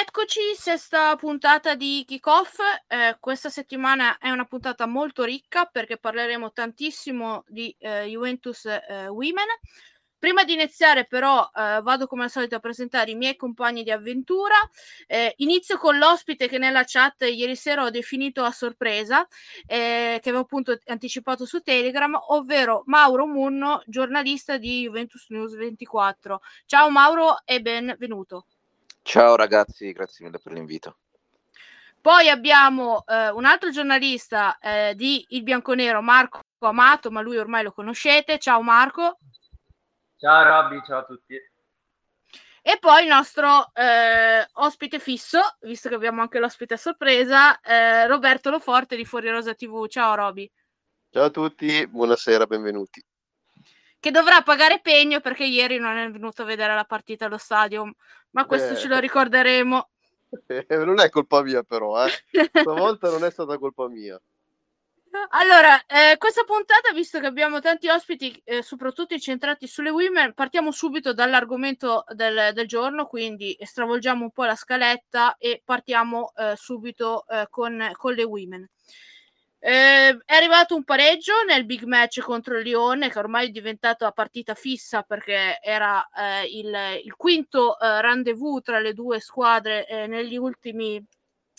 Eccoci, sesta puntata di Kickoff. Eh, questa settimana è una puntata molto ricca perché parleremo tantissimo di eh, Juventus eh, Women. Prima di iniziare, però, eh, vado come al solito a presentare i miei compagni di avventura. Eh, inizio con l'ospite che nella chat ieri sera ho definito a sorpresa, eh, che avevo appunto anticipato su Telegram, ovvero Mauro Munno, giornalista di Juventus News 24. Ciao Mauro e benvenuto. Ciao ragazzi, grazie mille per l'invito. Poi abbiamo eh, un altro giornalista eh, di Il Bianconero, Marco Amato, ma lui ormai lo conoscete. Ciao Marco. Ciao Robby, ciao a tutti. E poi il nostro eh, ospite fisso, visto che abbiamo anche l'ospite a sorpresa, eh, Roberto Loforte di Fuori Rosa TV. Ciao Roby. Ciao a tutti, buonasera, benvenuti che dovrà pagare pegno perché ieri non è venuto a vedere la partita allo stadio, ma questo eh. ce lo ricorderemo. Eh, non è colpa mia però, eh. stavolta non è stata colpa mia. Allora, eh, questa puntata, visto che abbiamo tanti ospiti, eh, soprattutto incentrati sulle women, partiamo subito dall'argomento del, del, giorno, quindi stravolgiamo un po' la scaletta e partiamo eh, subito eh, con, con le women. Eh, è arrivato un pareggio nel big match contro il Lione, che ormai è diventato la partita fissa perché era eh, il, il, quinto eh, rendezvous tra le due squadre eh, negli ultimi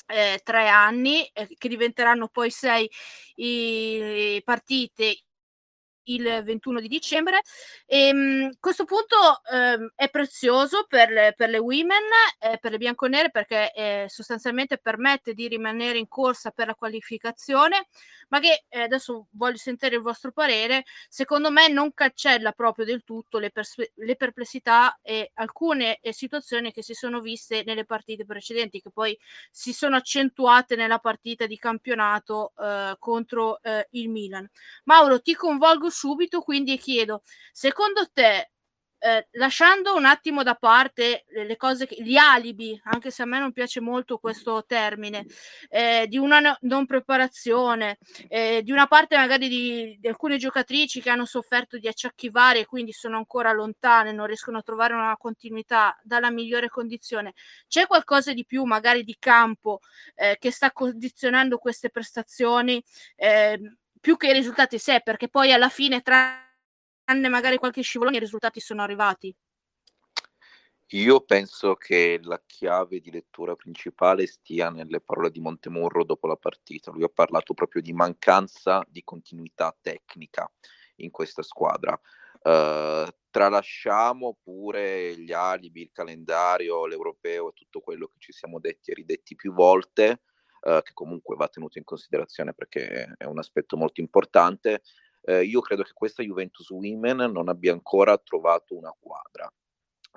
eh, tre anni, eh, che diventeranno poi sei i partite il 21 di dicembre. E, ehm, questo punto eh, è prezioso per le, per le women, eh, per le bianconere, perché eh, sostanzialmente permette di rimanere in corsa per la qualificazione, ma che eh, adesso voglio sentire il vostro parere. Secondo me non cancella proprio del tutto le, pers- le perplessità e alcune eh, situazioni che si sono viste nelle partite precedenti, che poi si sono accentuate nella partita di campionato eh, contro il Milan. Mauro, ti convolgo subito, quindi chiedo, secondo te, eh, lasciando un attimo da parte le cose, che, gli alibi, anche se a me non piace molto questo termine, eh, di una no, non preparazione, eh, di una parte magari di, di, alcune giocatrici che hanno sofferto di acciacchi vari e quindi sono ancora lontane, non riescono a trovare una continuità dalla migliore condizione, c'è qualcosa di più magari di campo eh, che sta condizionando queste prestazioni? Più che i risultati sé, perché poi alla fine, tranne magari qualche scivolone, i risultati sono arrivati. Io penso che la chiave di lettura principale stia nelle parole di Montemurro dopo la partita. Lui ha parlato proprio di mancanza di continuità tecnica in questa squadra. Uh, tralasciamo pure gli alibi, il calendario, l'europeo e tutto quello che ci siamo detti e ridetti più volte eh, che comunque va tenuto in considerazione perché è un aspetto molto importante. Eh, io credo che questa Juventus Women non abbia ancora trovato una quadra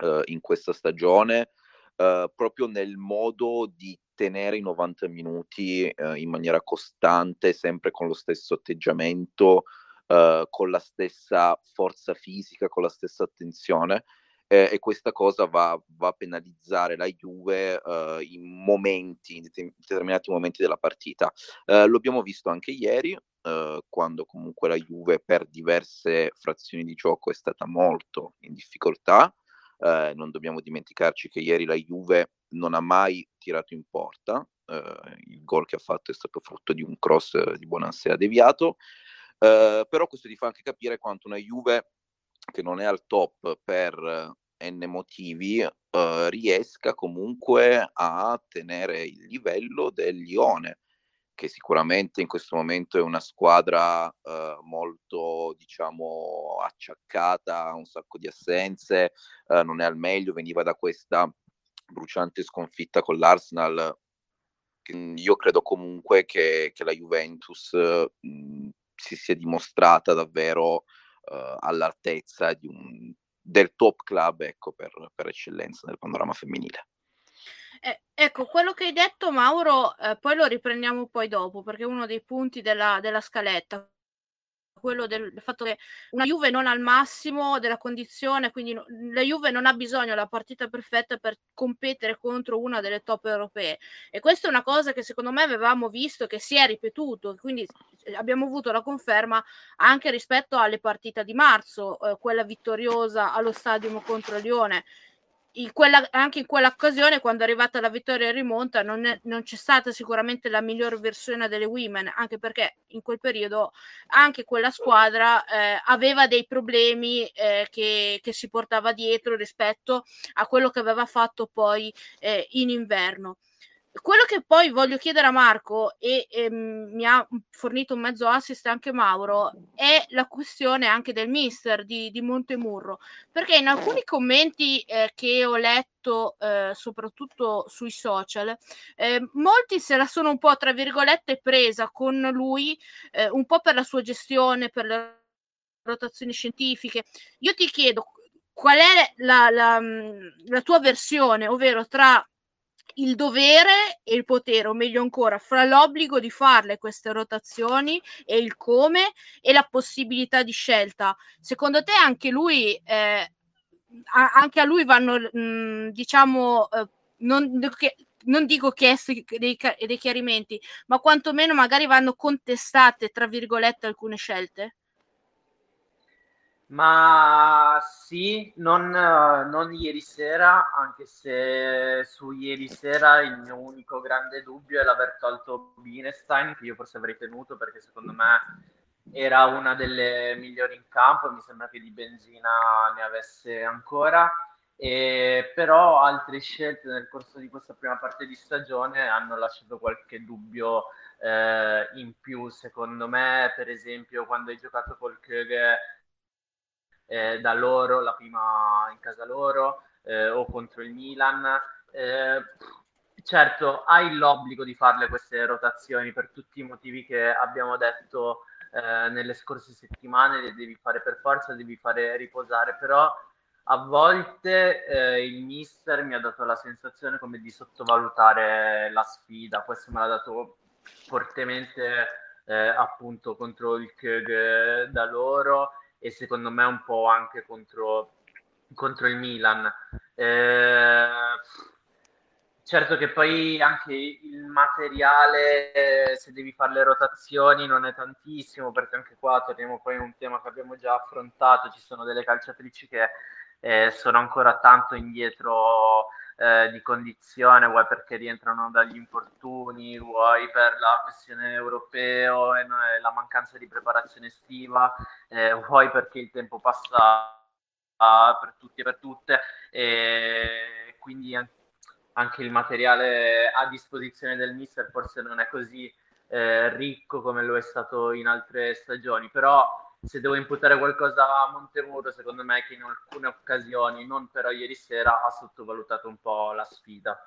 eh, in questa stagione, eh, proprio nel modo di tenere i 90 minuti eh, in maniera costante, sempre con lo stesso atteggiamento, con la stessa forza fisica, con la stessa attenzione eh, e questa cosa va, va, a penalizzare la Juve uh, in momenti, in determinati momenti della partita. Uh, lo abbiamo visto anche ieri, uh, quando comunque la Juve per diverse frazioni di gioco è stata molto in difficoltà. non dobbiamo dimenticarci che ieri la Juve non ha mai tirato in porta, il gol che ha fatto è stato frutto di un cross di Bonansea deviato, però questo ti fa anche capire quanto una Juve che non è al top per n motivi, uh, riesca comunque a tenere il livello del Lione, che sicuramente in questo momento è una squadra uh, molto, diciamo, acciaccata, ha un sacco di assenze, uh, non è al meglio, veniva da questa bruciante sconfitta con l'Arsenal. Io credo comunque che, che la Juventus mh, si sia dimostrata davvero all'altezza di un del top club ecco, per, per eccellenza nel panorama femminile. Eh, ecco, quello che hai detto Mauro, eh, poi lo riprendiamo poi dopo, perché è uno dei punti della, della scaletta, quello del, del, fatto che una Juve non ha il massimo della condizione, quindi la Juve non ha bisogno della partita perfetta per competere contro una delle top europee. E questa è una cosa che secondo me avevamo visto che si è ripetuto, quindi eh, abbiamo avuto la conferma anche rispetto alle partite di marzo, eh, quella vittoriosa allo stadio contro Lione in quella, anche in quell'occasione, quando è arrivata la vittoria in rimonta, non, è, non, c'è stata sicuramente la miglior versione delle women, anche perché in quel periodo anche quella squadra eh, aveva dei problemi eh, che, che, si portava dietro rispetto a quello che aveva fatto poi eh, in inverno quello che poi voglio chiedere a Marco e, e mi ha fornito un mezzo assist anche Mauro è la questione anche del mister di, di Montemurro. Perché in alcuni commenti eh, che ho letto eh, soprattutto sui social eh, molti se la sono un po' tra virgolette presa con lui eh, un po' per la sua gestione per le rotazioni scientifiche. Io ti chiedo qual è la, la, la tua versione ovvero tra il dovere e il potere, o meglio ancora, fra l'obbligo di farle queste rotazioni e il come e la possibilità di scelta. Secondo te anche lui, eh, anche a lui vanno, mh, mm, diciamo, eh, non, che, non dico chiesti dei, dei chiarimenti, ma quantomeno magari vanno contestate, tra virgolette, alcune scelte? Ma sì, non, non, ieri sera, anche se su ieri sera il mio unico grande dubbio è l'aver tolto Binestein, che io forse avrei tenuto perché secondo me era una delle migliori in campo, mi sembra che di benzina ne avesse ancora, e però altre scelte nel corso di questa prima parte di stagione hanno lasciato qualche dubbio eh, in più, secondo me, per esempio quando hai giocato col Köge eh, da loro, la prima in casa loro eh, o contro il Milan. Eh, certo, hai l'obbligo di farle queste rotazioni per tutti i motivi che abbiamo detto eh, nelle scorse settimane, le devi fare per forza, devi fare riposare, però a volte eh, il mister mi ha dato la sensazione come di sottovalutare la sfida, questo me l'ha dato fortemente eh, appunto contro il Kög da loro e secondo me un po' anche contro, contro il Milan. Eh, certo che poi anche il materiale, se devi fare le rotazioni, non è tantissimo, perché anche qua torniamo poi a un tema che abbiamo già affrontato, ci sono delle calciatrici che eh, sono ancora tanto indietro eh, di condizione, vuoi perché rientrano dagli infortuni, vuoi per la questione europeo e la mancanza di preparazione estiva, eh, vuoi perché il tempo passa per tutti e per tutte e quindi anche il materiale a disposizione del mister forse non è così eh, ricco come lo è stato in altre stagioni, però se devo imputare qualcosa a Montemuro, secondo me che in alcune occasioni, non però ieri sera, ha sottovalutato un po' la sfida.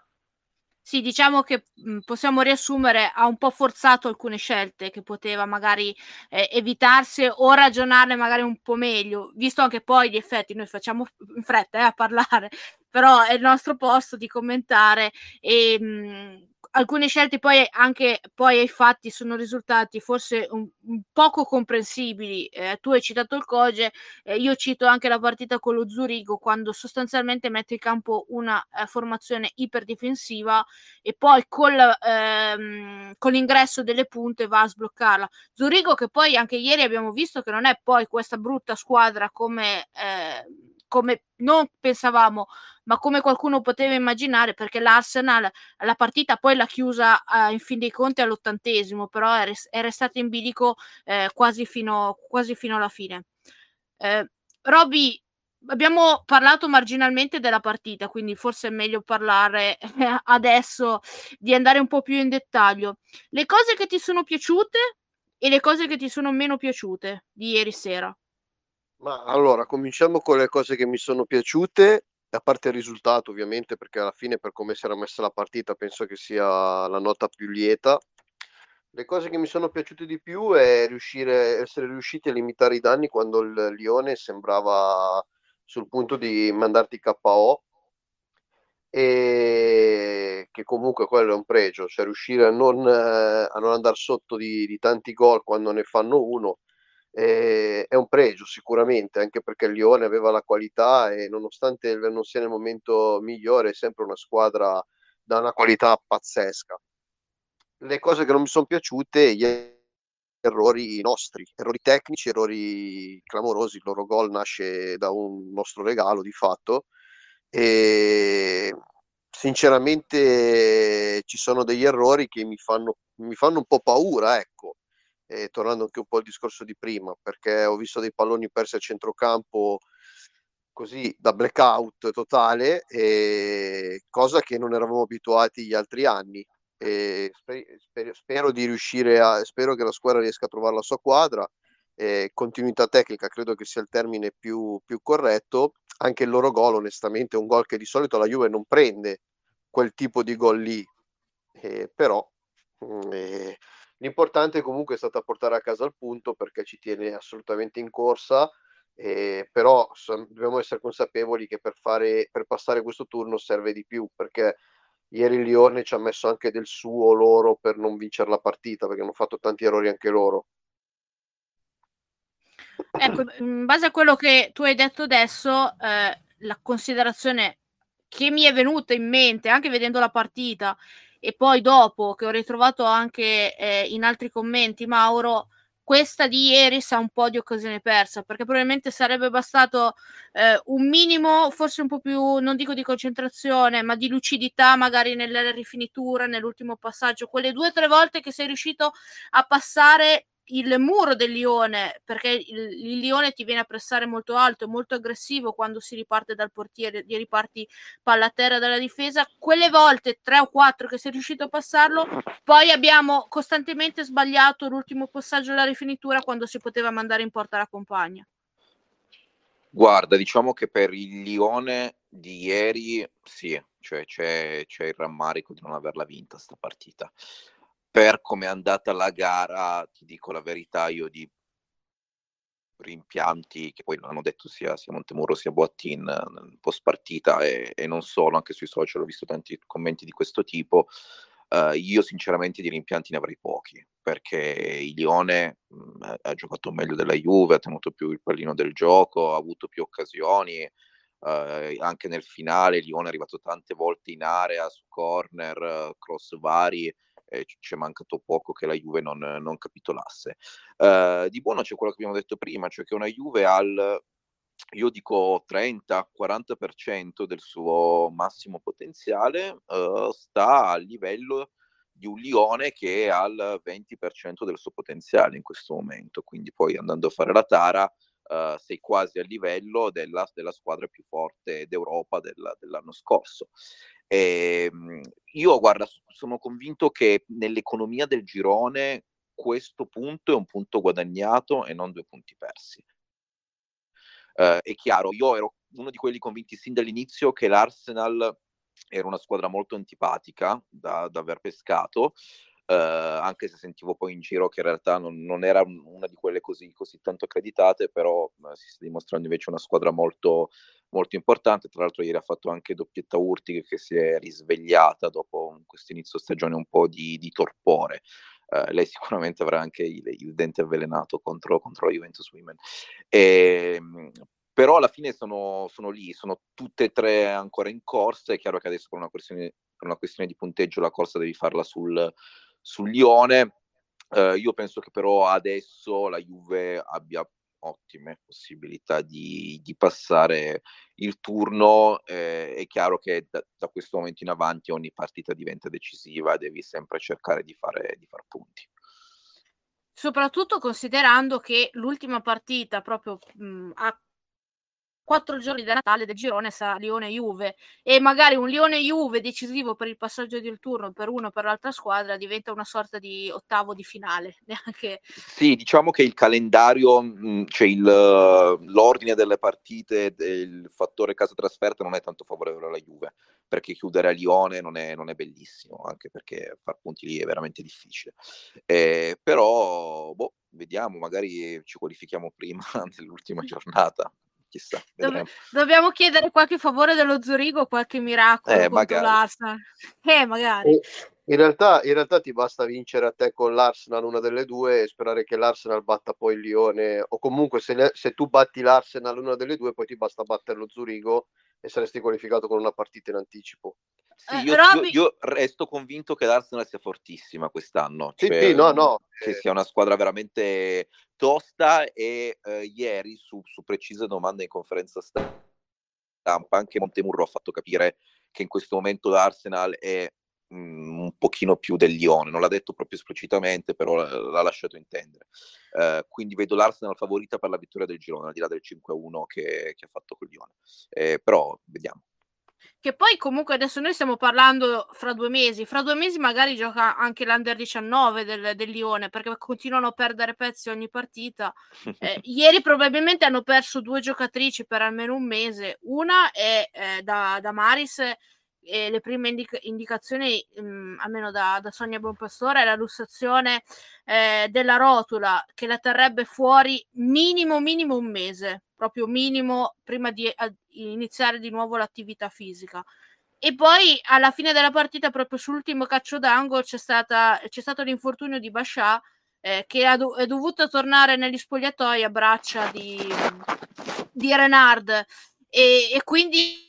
Sì, diciamo che mh, possiamo riassumere, ha un po' forzato alcune scelte che poteva magari eh, evitarsi o ragionarle magari un po' meglio, visto anche poi gli effetti, noi facciamo in fretta eh, a parlare, però è il nostro posto di commentare e mh, alcune scelte poi anche poi ai fatti sono risultati forse un, un poco comprensibili. Eh, tu hai citato il Coge, eh, io cito anche la partita con lo Zurigo quando sostanzialmente mette in campo una eh, formazione iperdifensiva e poi col, ehm, con l'ingresso delle punte va a sbloccarla. Zurigo che poi anche ieri abbiamo visto che non è poi questa brutta squadra come eh, come non pensavamo, ma come qualcuno poteva immaginare, perché l'Arsenal la partita poi l'ha chiusa uh, in fin dei conti all'ottantesimo, però è, res- è restata in bilico eh, quasi, fino, quasi, fino, alla fine. Eh, Roby, abbiamo parlato marginalmente della partita, quindi forse è meglio parlare adesso di andare un po' più in dettaglio. Le cose che ti sono piaciute e le cose che ti sono meno piaciute di ieri sera. Ma allora, cominciamo con le cose che mi sono piaciute, a parte il risultato ovviamente, perché alla fine per come si era messa la partita penso che sia la nota più lieta. Le cose che mi sono piaciute di più è riuscire, essere riusciti a limitare i danni quando il Lione sembrava sul punto di mandarti KO e che comunque quello è un pregio, cioè riuscire a non, eh, a non andare sotto di, di, tanti gol quando ne fanno uno eh, è un pregio sicuramente, anche perché il Lione aveva la qualità e nonostante non sia nel momento migliore è sempre una squadra da una qualità pazzesca. Le cose che non mi sono piaciute, gli errori nostri, errori tecnici, errori clamorosi, il loro gol nasce da un nostro regalo di fatto e sinceramente ci sono degli errori che mi fanno, mi fanno un po' paura, ecco, e tornando anche un po' al discorso di prima, perché ho visto dei palloni persi a centrocampo così da blackout totale, cosa che non eravamo abituati gli altri anni. E spero, spero di riuscire a spero che la squadra riesca a trovare la sua quadra eh, continuità tecnica credo che sia il termine più, più corretto anche il loro gol onestamente è un gol che di solito la Juve non prende quel tipo di gol lì eh, però eh, l'importante comunque è stato portare a casa il punto perché ci tiene assolutamente in corsa eh, però dobbiamo essere consapevoli che per, fare, per passare questo turno serve di più perché ieri il Lione ci ha messo anche del suo loro per non vincere la partita perché hanno fatto tanti errori anche loro. Ecco, in base a quello che tu hai detto adesso, eh, la considerazione che mi è venuta in mente anche vedendo la partita e poi dopo che ho ritrovato anche eh, in altri commenti, Mauro, questa di ieri sa un po' di occasione persa perché probabilmente sarebbe bastato eh, un minimo, forse un po' più, non dico di concentrazione, ma di lucidità magari nella rifinitura, nell'ultimo passaggio, quelle due o tre volte che sei riuscito a passare il muro del Lione, perché il, il, Lione ti viene a pressare molto alto, è molto aggressivo quando si riparte dal portiere, gli riparti palla a terra dalla difesa. Quelle volte, tre o quattro che sei riuscito a passarlo, poi abbiamo costantemente sbagliato l'ultimo passaggio della rifinitura quando si poteva mandare in porta la compagna. Guarda, diciamo che per il Lione di ieri sì, cioè c'è, c'è il rammarico di non averla vinta sta partita per come è andata la gara, ti dico la verità, io di rimpianti che poi non hanno detto sia, sia Montemurro sia Boattin post partita e, e, non solo, anche sui social ho visto tanti commenti di questo tipo. Uh, io sinceramente di rimpianti ne avrei pochi perché il Lione mh, mm, ha giocato meglio della Juve, ha tenuto più il pallino del gioco, ha avuto più occasioni. Uh, anche nel finale il Lione è arrivato tante volte in area su corner, uh, cross vari eh, ci è mancato poco che la Juve non, non capitolasse. Uh, di buono c'è quello che abbiamo detto prima, cioè che una Juve al io dico 30-40% del suo massimo potenziale uh, sta a livello di un Lione che è al 20% del suo potenziale in questo momento, quindi poi andando a fare la tara uh, sei quasi a livello della, della squadra più forte d'Europa della, dell'anno scorso. E, ehm, io, guarda, sono convinto che nell'economia del girone questo punto è un punto guadagnato e non due punti persi. Uh, è chiaro, io ero uno di quelli convinti sin dall'inizio che l'Arsenal era una squadra molto antipatica da, da aver pescato, uh, anche se sentivo poi in giro che in realtà non, non era una di quelle così, così tanto accreditate, però uh, si sta dimostrando invece una squadra molto, molto importante. Tra l'altro, ieri ha fatto anche doppietta Urtig che si è risvegliata dopo questo inizio stagione un po' di, di torpore. Uh, lei sicuramente avrà anche il, il dente avvelenato contro, contro la Juventus Women. E, ehm, però alla fine sono, sono, lì, sono tutte e tre ancora in corsa. È chiaro che adesso per una questione, per una questione di punteggio la corsa devi farla sul, sul Lione. Uh, io penso che però adesso la Juve abbia ottime possibilità di, di passare il turno. Eh, è chiaro che da, da, questo momento in avanti ogni partita diventa decisiva, devi sempre cercare di fare, di far punti. Soprattutto considerando che l'ultima partita proprio mh, a quattro giorni da Natale del girone sarà Lione-Juve e magari un Lione-Juve decisivo per il passaggio del turno per uno o per l'altra squadra diventa una sorta di ottavo di finale. Neanche... Sì, diciamo che il calendario, cioè il, l'ordine delle partite, il fattore casa trasferta non è tanto favorevole alla Juve, perché chiudere a Lione non è, non è bellissimo, anche perché far punti lì è veramente difficile. Eh, però, boh, vediamo, magari ci qualifichiamo prima dell'ultima giornata chissà. Dov- dobbiamo chiedere qualche favore dello Zurigo, qualche miracolo eh, contro l'Arsenal. Eh, magari. In realtà, in realtà, ti basta vincere a te con l'Arsenal una delle due e sperare che l'Arsenal batta poi il Lione o comunque se, ne, se tu batti l'Arsenal una delle due poi ti basta battere lo Zurigo e saresti qualificato con una partita in anticipo. Sì, eh, io, Robby... io, io, resto convinto che l'Arsenal sia fortissima quest'anno. Sì, cioè, sì, no, no. Che sia una squadra veramente tosta e eh, ieri su, su, precise domande in conferenza stampa anche Montemurro ha fatto capire che in questo momento l'Arsenal è mh, un pochino più del Lione, non l'ha detto proprio esplicitamente, però l'ha, l'ha lasciato intendere. Uh, quindi vedo l'Arsenal favorita per la vittoria del girone, al di là del 5-1 che, che ha fatto con Lione. Eh, però vediamo. Che poi comunque adesso noi stiamo parlando fra due mesi, fra due mesi magari gioca anche l'Under 19 del, del Lione perché continuano a perdere pezzi ogni partita. Eh, ieri probabilmente hanno perso due giocatrici per almeno un mese, una è eh, da, da Maris e le prime indica- indicazioni, mh, mhmm, almeno da, da Sonia Bonpastore, è la lussazione eh, della rotula che la terrebbe fuori minimo, minimo un mese, proprio minimo prima di a, iniziare di nuovo l'attività fisica. E poi alla fine della partita, proprio sull'ultimo calcio d'angolo, c'è, stata, c'è stato l'infortunio di Bascià eh, che do- è dovuto tornare negli spogliatoi a braccia di, di Renard. E, e quindi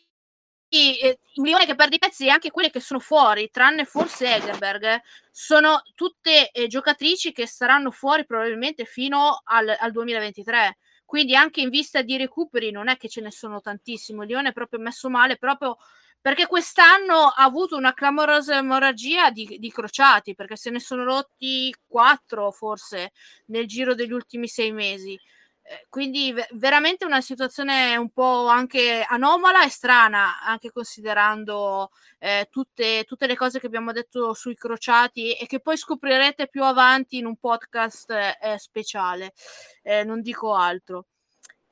eh, il milione che perde i pezzi e anche quelle che sono fuori, tranne forse Egerberg, sono tutte eh, giocatrici che saranno fuori probabilmente fino al, al, 2023. Quindi anche in vista di recuperi non è che ce ne sono tantissimi. Il Lione è proprio messo male proprio perché quest'anno ha avuto una clamorosa emorragia di, di crociati, perché se ne sono rotti quattro forse nel giro degli ultimi sei mesi. Eh, quindi veramente una situazione un po' anche anomala e strana, anche considerando eh, tutte, tutte, le cose che abbiamo detto sui crociati e che poi scoprirete più avanti in un podcast eh, speciale. Eh, non dico altro.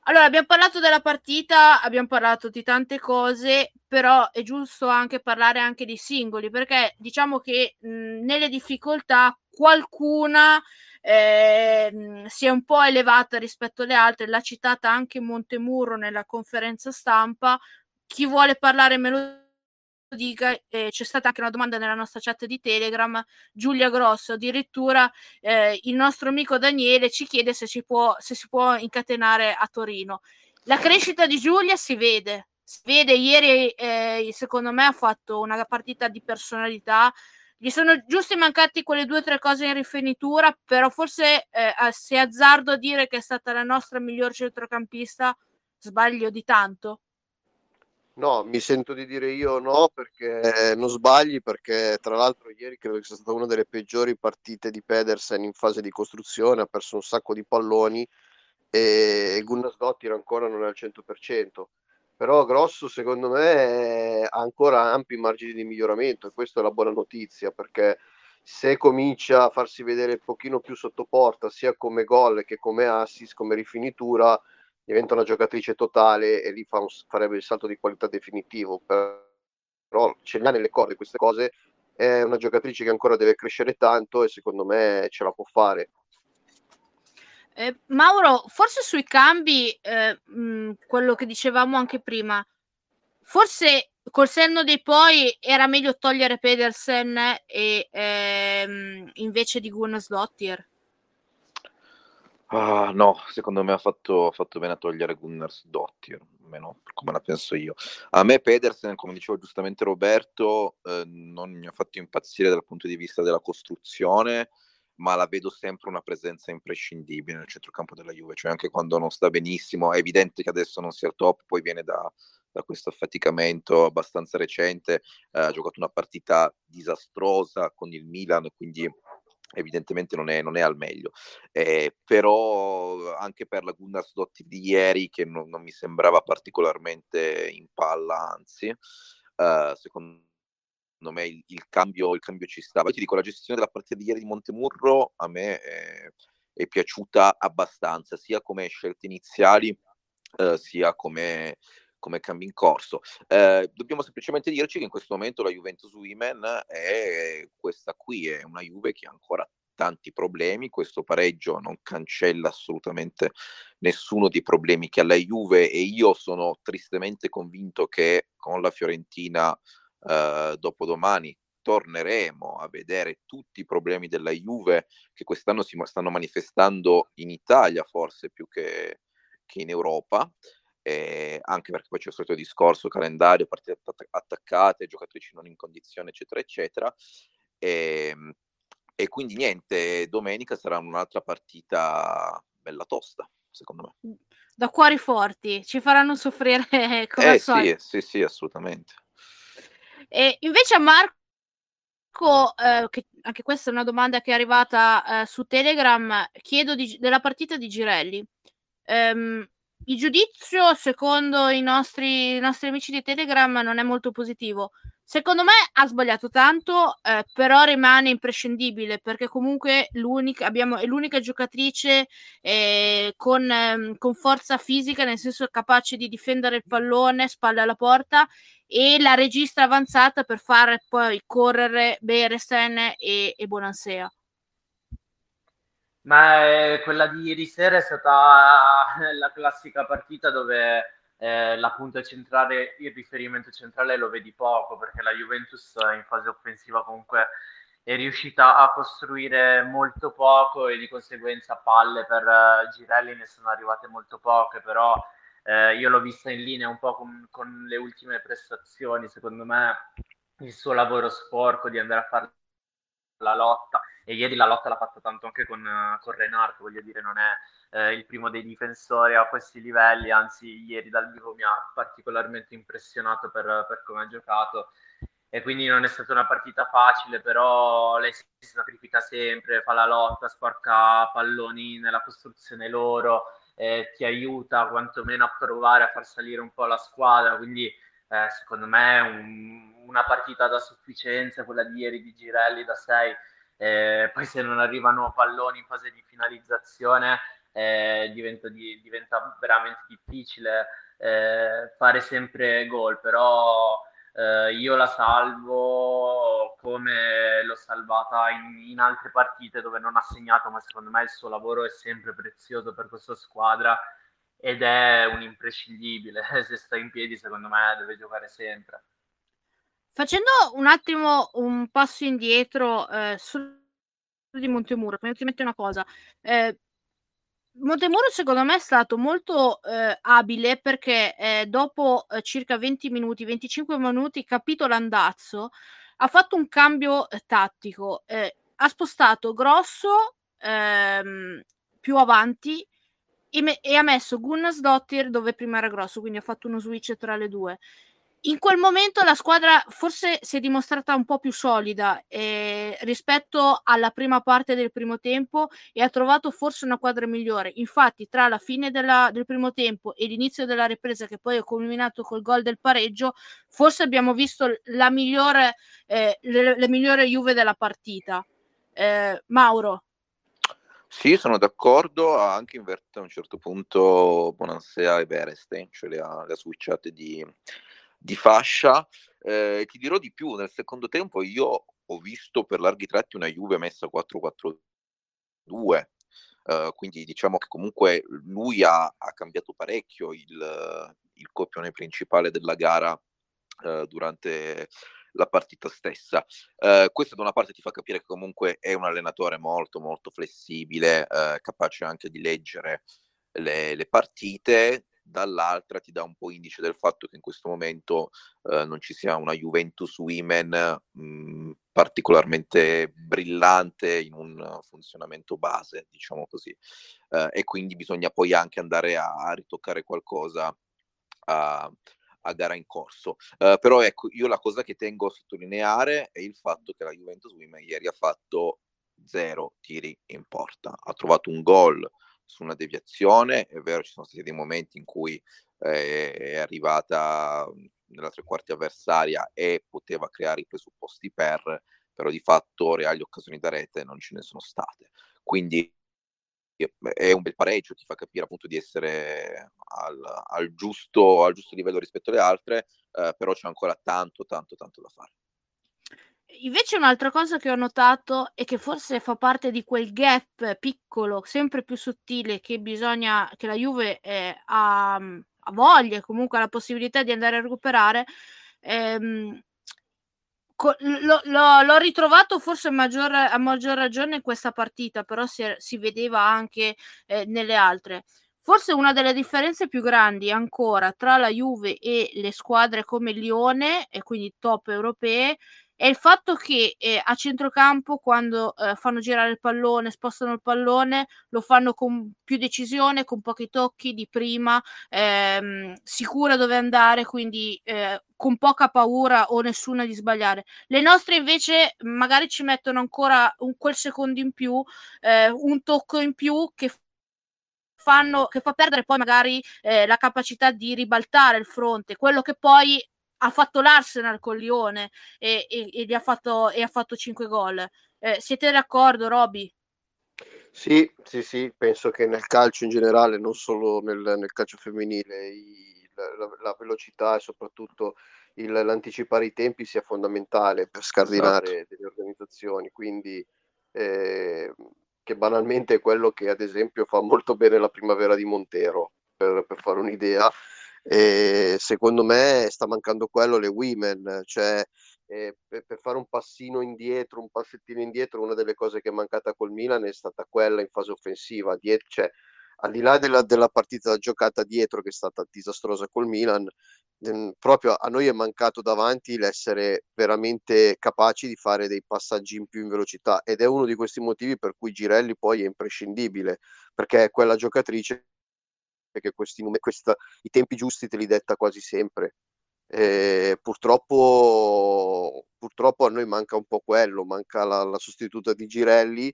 Allora, abbiamo parlato della partita, abbiamo parlato di tante cose, però è giusto anche parlare anche di singoli, perché diciamo che mh, nelle difficoltà qualcuna eh, si è un po' elevata rispetto alle altre, l'ha citata anche Montemurro nella conferenza stampa. Chi vuole parlare me lo dica, eh, c'è stata anche una domanda nella nostra chat di Telegram, Giulia Grosso, addirittura eh, il nostro amico Daniele ci chiede se, ci può, se si può incatenare a Torino. La crescita di Giulia si vede, si vede ieri eh, secondo me ha fatto una partita di personalità gli sono giusti mancati quelle due o tre cose in rifinitura, però forse eh, se azzardo a dire che è stata la nostra miglior centrocampista, sbaglio di tanto? No, mi sento di dire io no, perché non sbagli, perché tra l'altro ieri credo che sia stata una delle peggiori partite di Pedersen in fase di costruzione, ha perso un sacco di palloni e Gunnar Dottir ancora non è al 100% però Grosso secondo me ha ancora ampi margini di miglioramento e questa è la buona notizia perché se comincia a farsi vedere un pochino più sotto porta sia come gol che come assist, come rifinitura diventa una giocatrice totale e lì fa un, farebbe il salto di qualità definitivo. Però ce l'ha nelle corde queste cose è una giocatrice che ancora deve crescere tanto e secondo me ce la può fare eh, Mauro, forse sui cambi, eh, mh, mm, quello che dicevamo anche prima, forse col senno dei poi era meglio togliere Pedersen e, ehm, invece di Gunnarsdottir. Ah, no, secondo me ha fatto, fatto bene a togliere Gunnarsdottir, almeno come la penso io. A me Pedersen, come diceva giustamente Roberto, eh, non mi ha fatto impazzire dal punto di vista della costruzione ma la vedo sempre una presenza imprescindibile nel centrocampo della Juve, cioè anche quando non sta benissimo, è evidente che adesso non sia al top, poi viene da, da questo affaticamento abbastanza recente, eh, ha giocato una partita disastrosa con il Milan, quindi evidentemente non è, non è al meglio. Eh, però anche per la Gunnarsdottir di ieri, che non, non, mi sembrava particolarmente in palla, anzi, eh, secondo secondo me il, il, cambio, il cambio ci sta. Poi ti dico, la gestione della partita di ieri di Montemurro a me è, è piaciuta abbastanza, sia come scelte iniziali, eh, sia come, come cambi in corso. Eh, dobbiamo semplicemente dirci che in questo momento la Juventus Women è questa qui, è una Juve che ha ancora tanti problemi, questo pareggio non cancella assolutamente nessuno dei problemi che ha la Juve e io sono tristemente convinto che con la Fiorentina eh, dopodomani torneremo a vedere tutti i problemi della Juve che quest'anno si stanno manifestando in Italia forse più che, che in Europa, eh, anche perché poi c'è il solito discorso, calendario, partite attaccate, giocatrici non in condizione, eccetera, eccetera. E, ehm, e quindi niente, domenica sarà un'altra partita bella tosta, secondo me. Da cuori forti, ci faranno soffrire come eh, sì, sì, sì, assolutamente. E invece a Marco eh, che anche questa è una domanda che è arrivata eh, su Telegram, chiedo di, della partita di Girelli. Um, il giudizio, secondo i nostri, i nostri, amici di Telegram, non è molto positivo. Secondo me ha sbagliato tanto, eh, però rimane imprescindibile perché comunque abbiamo, è l'unica giocatrice eh, con, eh, con, forza fisica, nel senso capace di difendere il pallone, spalle alla porta e la regista avanzata per fare poi correre Beresten e, e Bonansea. Ma eh, quella di ieri sera è stata la classica partita dove eh, la punta centrale, il riferimento centrale lo vedi poco perché la Juventus in fase offensiva comunque è riuscita a costruire molto poco e di conseguenza palle per uh, Girelli ne sono arrivate molto poche, però eh, io l'ho vista in linea un po' con, con, le ultime prestazioni, secondo me il suo lavoro sporco di andare a fare la lotta e ieri la lotta l'ha fatta tanto anche con, con Renard, voglio dire non è eh, il primo dei difensori a questi livelli, anzi ieri dal vivo mi ha particolarmente impressionato per, per come ha giocato. E quindi non è stata una partita facile, però lei si sacrifica sempre, fa la lotta, sporca palloni nella costruzione loro, eh, ti aiuta quantomeno a provare a far salire un po' la squadra, quindi eh, secondo me un, una partita da sufficienza, quella di ieri di Girelli da 6, eh, poi se non arrivano palloni in fase di finalizzazione eh, diventa, di, diventa, veramente difficile eh, fare sempre gol, però eh, io la salvo come l'ho salvata in, in, altre partite dove non ha segnato, ma secondo me il suo lavoro è sempre prezioso per questa squadra ed è un imprescindibile. Se sta in piedi, secondo me deve giocare sempre. Facendo un attimo un passo indietro eh, su di Montemuro, mettere una cosa. Eh, Montemuro secondo me è stato molto eh, abile perché eh, dopo eh, circa 20 minuti, 25 minuti, capito l'andazzo, ha fatto un cambio eh, tattico, eh, ha spostato Grosso ehm, più avanti e, me- e ha messo Gunnarsdottir dove prima era Grosso, quindi ha fatto uno switch tra le due in quel momento la squadra forse si è dimostrata un po' più solida eh, rispetto alla prima parte del primo tempo e ha trovato forse una quadra migliore. Infatti, tra la fine della, del primo tempo e l'inizio della ripresa, che poi è culminato col gol del pareggio, forse abbiamo visto la migliore, eh, le, le migliore Juve della partita. Eh, Mauro. Sì, sono d'accordo, ha anche invertito a un certo punto Bonansea e Berestein, cioè le ha, le ha switchate di, di fascia. Eh, ti dirò di più, nel secondo tempo io ho visto per larghi tratti una Juve messa 4-4-2, eh, quindi diciamo che comunque lui ha, ha cambiato parecchio il, il, copione principale della gara eh, durante la partita stessa. Eh, questo da una parte ti fa capire che comunque è un allenatore molto molto flessibile, eh, capace anche di leggere le, le partite, dall'altra ti dà un po' indice del fatto che in questo momento eh, non ci sia una Juventus Women mh, mhmm, particolarmente brillante in un funzionamento base, diciamo così, eh, e quindi bisogna poi anche andare a, a ritoccare qualcosa a, a gara in corso. Uh, però ecco, io la cosa che tengo a sottolineare è il fatto che la Juventus Women ieri ha fatto zero tiri in porta, ha trovato un gol su una deviazione, è vero ci sono stati dei momenti in cui eh, è arrivata nella tre quarti avversaria e poteva creare i presupposti per, però di fatto reali occasioni da rete non ce ne sono state. Quindi è un bel pareggio, ti fa capire appunto di essere al, al, giusto, al giusto, livello rispetto alle altre, eh, però c'è ancora tanto, tanto, tanto da fare. Invece un'altra cosa che ho notato e che forse fa parte di quel gap piccolo, sempre più sottile che bisogna che la Juve eh, ha, ha voglia, comunque ha la possibilità di andare a recuperare, ehm, co- lo, lo, l'ho ritrovato forse maggior, a maggior ragione in questa partita, però si, si vedeva anche eh, nelle altre. Forse una delle differenze più grandi ancora tra la Juve e le squadre come Lione, e quindi top europee, è il fatto che eh, a centrocampo quando eh, fanno girare il pallone, spostano il pallone, lo fanno con più decisione, con pochi tocchi di prima, ehm, sicura dove andare, quindi eh, con poca paura o nessuna di sbagliare. Le nostre invece magari ci mettono ancora un, quel secondo in più, eh, un tocco in più che fanno, che fa perdere poi magari eh, la capacità di ribaltare il fronte, quello che poi ha fatto l'Arsenal con Lione e, e, e, ha, fatto, e ha fatto 5 gol. Eh, siete d'accordo, Roby? Sì, sì, sì, penso che nel calcio in generale, non solo nel, nel calcio femminile, i, la, la, velocità e soprattutto il, l'anticipare i tempi sia fondamentale per scardinare esatto. delle organizzazioni. Quindi, eh, che banalmente è quello che ad esempio fa molto bene la primavera di Montero, per, per fare un'idea e secondo me sta mancando quello le women, cioè eh, per, per, fare un passino indietro, un passettino indietro, una delle cose che è mancata col Milan è stata quella in fase offensiva, dietro, cioè, al di là della, della partita giocata dietro che è stata disastrosa col Milan, ehm, proprio a noi è mancato davanti l'essere veramente capaci di fare dei passaggi in più in velocità ed è uno di questi motivi per cui Girelli poi è imprescindibile, perché è quella giocatrice perché questi numeri, questa, i tempi giusti te li detta quasi sempre. Eh, purtroppo, purtroppo a noi manca un po' quello, manca la, la sostituta di Girelli,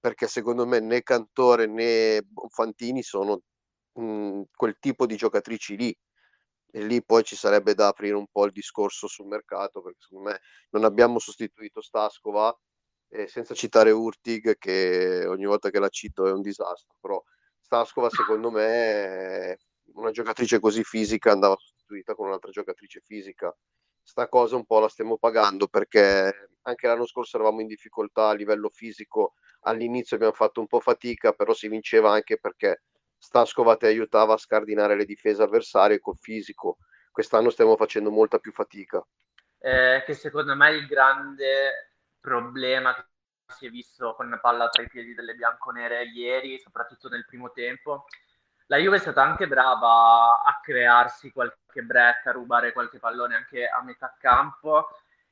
perché secondo me né Cantore né Fantini sono mh, quel tipo di giocatrici lì. E lì poi ci sarebbe da aprire un po' il discorso sul mercato, perché secondo me non abbiamo sostituito Stascova, eh, senza citare Urtig, che ogni volta che la cito è un disastro, però Staskova secondo me una giocatrice così fisica andava sostituita con un'altra giocatrice fisica. Sta cosa un po' la stiamo pagando perché anche l'anno scorso eravamo in difficoltà a livello fisico. All'inizio abbiamo fatto un po' fatica però si vinceva anche perché Staskova ti aiutava a scardinare le difese avversarie col fisico. Quest'anno stiamo facendo molta più fatica. Eh, che secondo me il grande problema si è visto con palla tra i piedi delle bianconere ieri, soprattutto nel primo tempo. La Juve è stata anche brava a crearsi qualche break, a rubare qualche pallone anche a metà campo,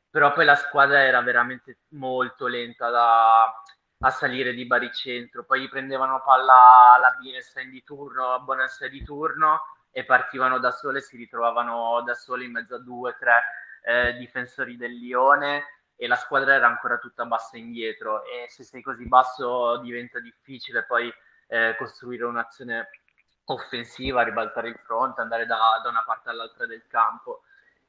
però poi la squadra era veramente molto lenta da, a salire di baricentro. Poi prendevano palla la Bienestein di turno, a Bonassa di turno e partivano da sole, si ritrovavano da sole in mezzo a due o tre eh, difensori del Lione e la squadra era ancora tutta bassa indietro e se sei così basso diventa difficile poi eh, costruire un'azione offensiva, ribaltare il fronte, andare da, da, una parte all'altra del campo.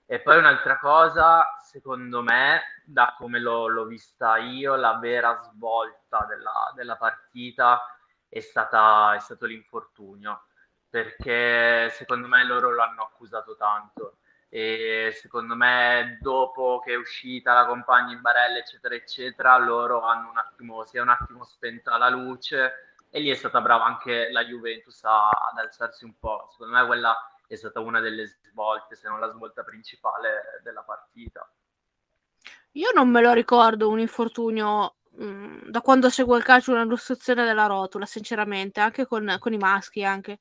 E poi un'altra cosa, secondo me, da come l'ho, l'ho vista io, la vera svolta della, della partita è, stata, è stato l'infortunio, perché secondo me loro l'hanno accusato tanto e secondo me dopo che è uscita la compagna in barella eccetera eccetera loro hanno un attimo si è un attimo spenta la luce e lì è stata brava anche la Juventus a, ad alzarsi un po' secondo me quella è stata una delle svolte se non la svolta principale della partita. Io non me lo ricordo un infortunio mh, mm, da quando seguo il calcio una lussazione della rotula sinceramente anche con, con i maschi anche.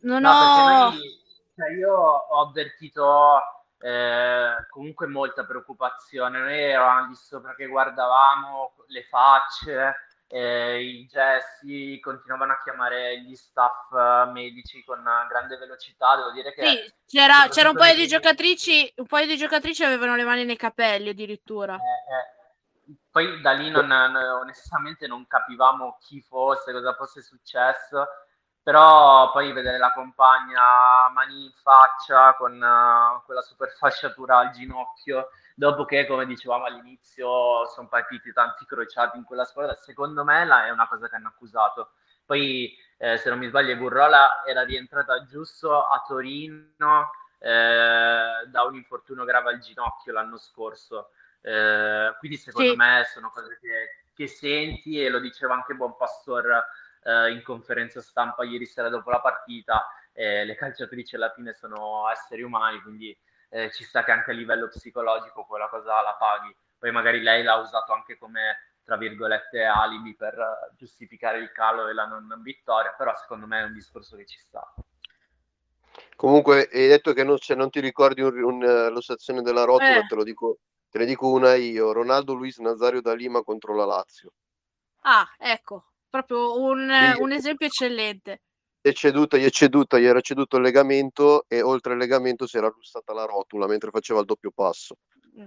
Non no, ho noi cioè io ho avvertito eh, comunque molta preoccupazione. Noi eravamo lì sopra che guardavamo le facce, eh, i gesti, continuavano a chiamare gli staff eh, medici con grande velocità. Devo dire che sì, c'era, c'era un paio di giocatrici, un paio di giocatrici avevano le mani nei capelli addirittura. Eh, eh. poi da lì non, onestamente non capivamo chi fosse, cosa fosse successo però poi vedere la compagna mani in faccia con uh, quella super fasciatura al ginocchio dopo che come dicevamo all'inizio sono partiti tanti crociati in quella squadra secondo me la, è una cosa che hanno accusato poi eh, se non mi sbaglio Gurrola era rientrata giusto a Torino eh, da un infortunio grave al ginocchio l'anno scorso Eh, quindi secondo Sì. me sono cose che, che senti e lo diceva anche Bonpastor eh, in conferenza stampa ieri sera dopo la partita. eh, le calciatrici alla fine sono esseri umani, quindi eh, ci sta che anche a livello psicologico quella cosa la paghi. Poi magari lei l'ha usato anche come tra virgolette alibi per giustificare il calo e la non vittoria, però secondo me è un discorso che ci sta. Comunque, hai detto che non, se non ti ricordi un, un, eh, l'ossazione della rotola, Eh. te lo dico, te ne dico una io. Ronaldo Luis Nazario da Lima contro la Lazio. Ah, ecco, proprio un, Lì- un esempio eccellente. È ceduta, gli è ceduta, gli era ceduto il legamento e oltre il legamento si era russata la rotula mentre faceva il doppio passo. Mm.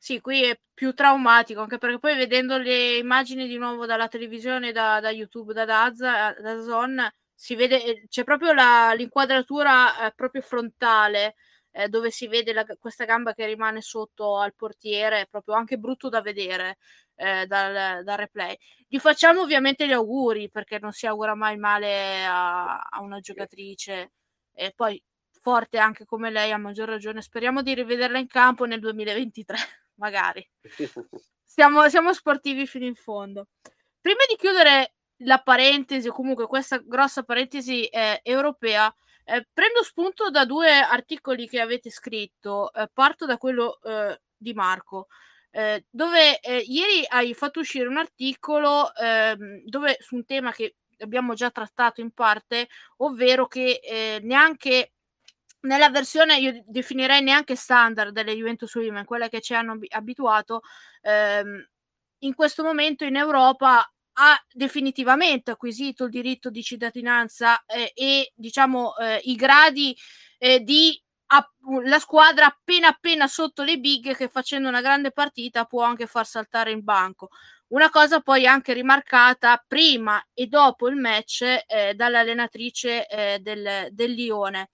Sì, qui è più traumatico, anche perché poi vedendo le immagini di nuovo dalla televisione, da, da YouTube, da Dazza, da Zon, si vede, eh, c'è proprio la- l'inquadratura eh, proprio frontale, eh, dove si vede la- questa gamba che rimane sotto al portiere, è proprio anche brutto da vedere eh, dal, dal replay. Gli facciamo ovviamente gli auguri, perché non si augura mai male a, a una giocatrice, e poi forte anche come lei, a maggior ragione. Speriamo di rivederla in campo nel 2023, magari. Siamo, siamo sportivi fino in fondo. Prima di chiudere la parentesi, o comunque questa grossa parentesi eh, europea, eh, prendo spunto da due articoli che avete scritto. Eh, parto da quello eh, di Marco. eh, dove eh, ieri hai fatto uscire un articolo ehm, dove su un tema che abbiamo già trattato in parte, ovvero che eh, neanche nella versione io definirei neanche standard delle Juventus Women, quella che ci hanno abi- abituato, ehm, in questo momento in Europa ha definitivamente acquisito il diritto di cittadinanza eh, e diciamo eh, i gradi eh, di la squadra appena appena sotto le big che facendo una grande partita può anche far saltare il banco. Una cosa poi anche rimarcata prima e dopo il match eh, dall'allenatrice eh, del, del Lione.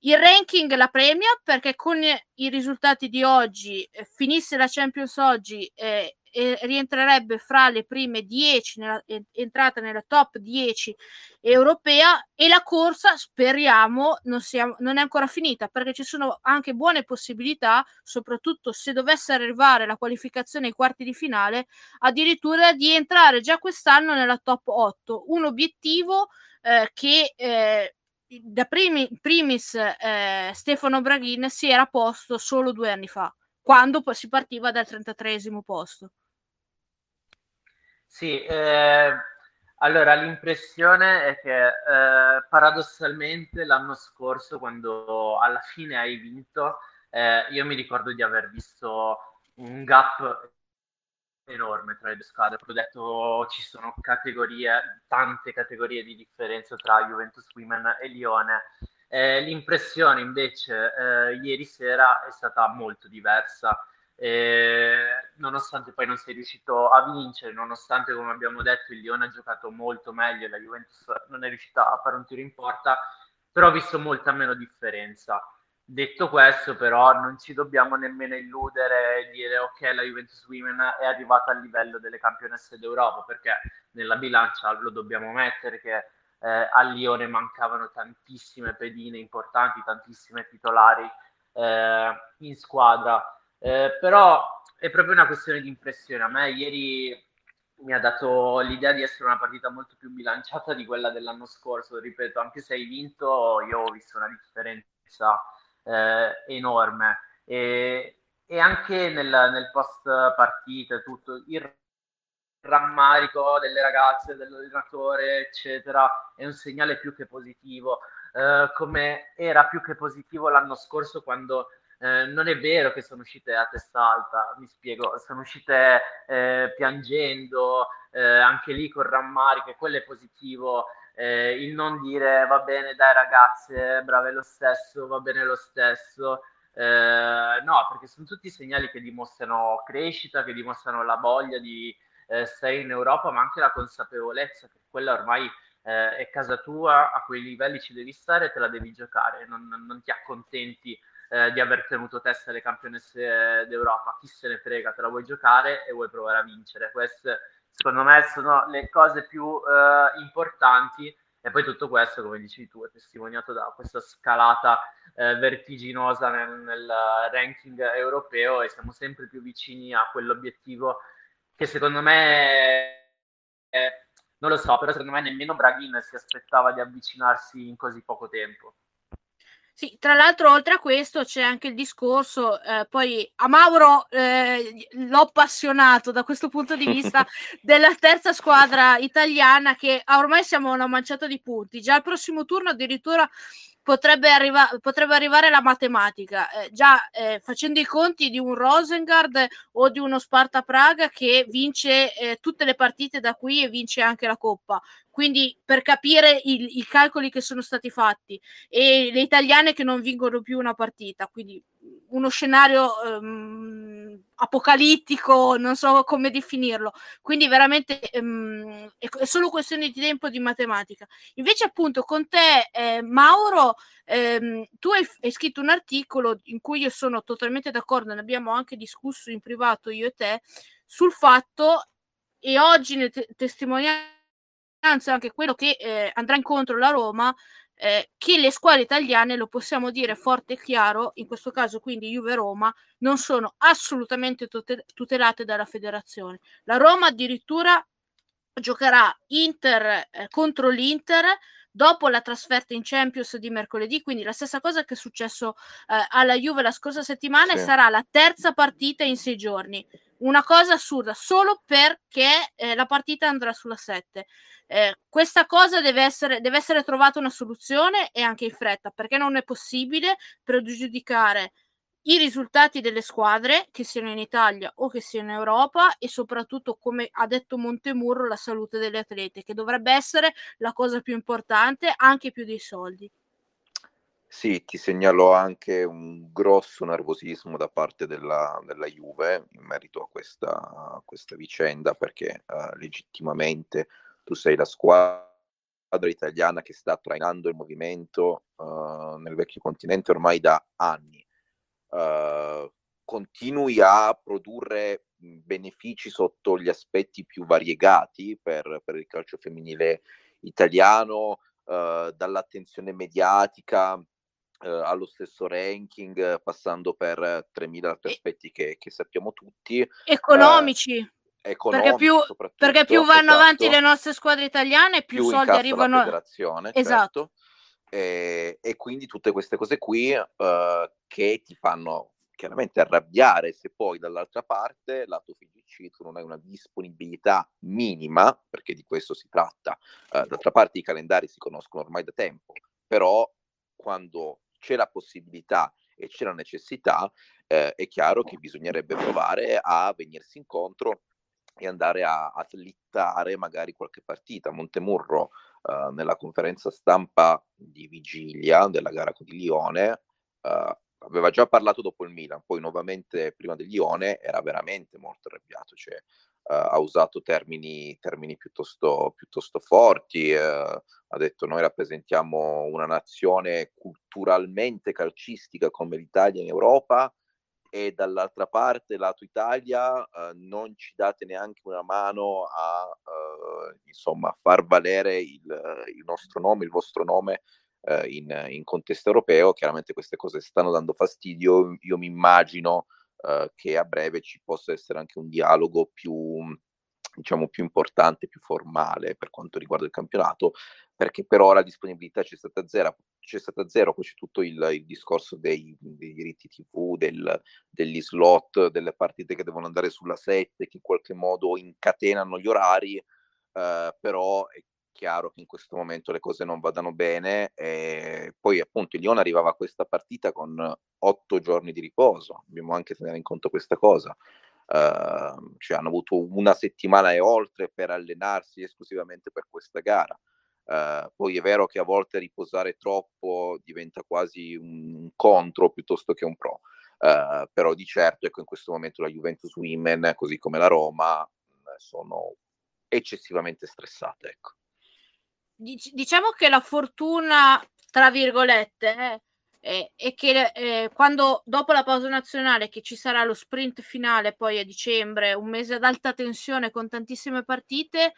Il ranking la premia perché con i risultati di oggi, eh, finisse la Champions oggi, eh, e rientrerebbe fra le prime 10, nella, entrata nella top 10 europea e la corsa speriamo non, sia, non è ancora finita perché ci sono anche buone possibilità, soprattutto se dovesse arrivare la qualificazione ai quarti di finale, addirittura di entrare già quest'anno nella top 8. Un obiettivo eh, che eh, da primi, primis eh, Stefano Braghin si era posto solo due anni fa, quando si partiva dal 33 posto. Sì, eh, allora l'impressione è che eh, paradossalmente l'anno scorso, quando alla fine hai vinto, eh, io mi ricordo di aver visto un gap enorme tra le due squadre. Ho detto ci sono categorie, tante categorie di differenza tra Juventus Women e Lione. Eh, l'impressione invece eh, ieri sera è stata molto diversa. Eh, nonostante poi non sei riuscito a vincere, nonostante come abbiamo detto il Lione ha giocato molto meglio e la Juventus non è riuscita a fare un tiro in porta, però ho visto molta meno differenza. Detto questo, però, non ci dobbiamo nemmeno illudere e dire ok, la Juventus Women è arrivata al livello delle campionesse d'Europa, perché nella bilancia lo dobbiamo mettere che eh, a Lione mancavano tantissime pedine importanti, tantissime titolari eh, in squadra. Eh, però è proprio una questione di impressione. A me ieri mi ha dato l'idea di essere una partita molto più bilanciata di quella dell'anno scorso. Ripeto, anche se hai vinto, io ho visto una differenza eh, enorme. E, e anche nel, nel post partita, tutto il rammarico delle ragazze, dell'allenatore, eccetera, è un segnale più che positivo. Eh, come era più che positivo l'anno scorso quando eh, non è vero che sono uscite a testa alta, mi spiego, sono uscite eh, piangendo, eh, anche lì con rammarico, e quello è positivo. Eh, il non dire va bene, dai ragazze, brave lo stesso, va bene lo stesso. Eh, no, perché sono tutti segnali che dimostrano crescita, che dimostrano la voglia di stare in Europa, ma anche la consapevolezza che quella ormai è casa tua, a quei livelli ci devi stare, te la devi giocare, non, non ti accontenti eh, di aver tenuto testa alle campionesse d'Europa. Chi se ne frega, te la vuoi giocare e vuoi provare a vincere. Queste, secondo me, sono le cose più eh, importanti E poi tutto questo, come dicevi tu, è testimoniato da questa scalata eh, vertiginosa nel, nel, ranking europeo e siamo sempre più vicini a quell'obiettivo che secondo me, è, non lo so, però secondo me nemmeno Braghin si aspettava di avvicinarsi in così poco tempo. Sì, tra l'altro oltre a questo c'è anche il discorso, eh, poi a Mauro eh, l'ho appassionato da questo punto di vista della terza squadra italiana che ormai siamo a una manciata di punti, già al prossimo turno addirittura potrebbe, arriva- potrebbe arrivare la matematica, eh, già eh, facendo i conti di un Rosengard o di uno Sparta Praga che vince eh, tutte le partite da qui e vince anche la Coppa. Quindi per capire il, i calcoli che sono stati fatti e le italiane che non vincono più una partita, quindi uno scenario um, apocalittico, non so come definirlo. Quindi veramente um, è, solo questione di tempo di matematica. Invece appunto con te, eh, Mauro, ehm, tu hai, hai, scritto un articolo in cui io sono totalmente d'accordo, ne abbiamo anche discusso in privato io e te, sul fatto, e oggi ne te- testimonianza anche quello che eh, andrà incontro la Roma, eh, che le squadre italiane, lo possiamo dire forte e chiaro, in questo caso quindi Juve Roma, non sono assolutamente tutelate dalla federazione. La Roma addirittura giocherà Inter eh, contro l'Inter dopo la trasferta in Champions di mercoledì, quindi la stessa cosa che è successo eh, alla Juve la scorsa settimana sì. e sarà la terza partita in sei giorni. Una cosa assurda, solo perché eh, la partita andrà sulla 7. Eh, questa cosa deve essere, deve essere trovata una soluzione e anche in fretta, perché non è possibile pregiudicare i risultati delle squadre, che siano in Italia o che siano in Europa, e soprattutto, come ha detto Montemurro, la salute delle atlete, che dovrebbe essere la cosa più importante, anche più dei soldi. Sì, ti segnalo anche un grosso nervosismo da parte della, della Juve in merito a questa, a questa vicenda, perché uh, legittimamente tu sei la squadra italiana che sta trainando il movimento uh, nel vecchio continente ormai da anni. Uh, continui a produrre benefici sotto gli aspetti più variegati per, per il calcio femminile italiano, dall'attenzione mediatica uh, allo stesso ranking, passando per 3.000 aspetti che, che sappiamo tutti. Economici perché più, perché più vanno esatto, avanti le nostre squadre italiane, più, più soldi arrivano. La federazione, esatto. Certo. E, e, quindi tutte queste cose qui uh, che ti fanno chiaramente arrabbiare se poi dall'altra parte lato FIGC tu non hai una disponibilità minima, perché di questo si tratta. Uh, d'altra parte i calendari si conoscono ormai da tempo, però quando c'è la possibilità e c'è la necessità, eh, è chiaro che bisognerebbe provare a venirsi incontro e andare a, a slittare magari qualche partita. Montemurro uh, nella conferenza stampa di vigilia della gara con il Lione uh, aveva già parlato dopo il Milan, poi nuovamente prima del Lione era veramente molto arrabbiato, cioè, uh, ha usato termini, termini piuttosto, piuttosto forti, ha detto noi rappresentiamo una nazione culturalmente calcistica come l'Italia in Europa, e dall'altra parte, lato Italia, eh, non ci date neanche una mano a eh, insomma, far valere il, il, nostro nome, il vostro nome eh, in, in, contesto europeo. Chiaramente queste cose stanno dando fastidio. Io mi immagino eh, che a breve ci possa essere anche un dialogo più, diciamo, più importante, più formale per quanto riguarda il campionato, perché per ora la disponibilità c'è stata zero, c'è stata zero poi c'è tutto il, il discorso dei, dei, diritti TV, del, degli slot, delle partite che devono andare sulla 7, che in qualche modo incatenano gli orari, eh, però è chiaro che in questo momento le cose non vadano bene e poi appunto il Lione arrivava a questa partita con otto giorni di riposo, dobbiamo anche tenere in conto questa cosa. Uh, cioè hanno avuto una settimana e oltre per allenarsi esclusivamente per questa gara. Uh, poi è vero che a volte riposare troppo diventa quasi un contro piuttosto che un pro, uh, però di certo ecco, in questo momento la Juventus Women, così come la Roma, sono eccessivamente stressate. Ecco. Diciamo che la fortuna, tra virgolette, eh, è che eh, quando dopo la pausa nazionale, che ci sarà lo sprint finale poi a dicembre, un mese ad alta tensione con tantissime partite,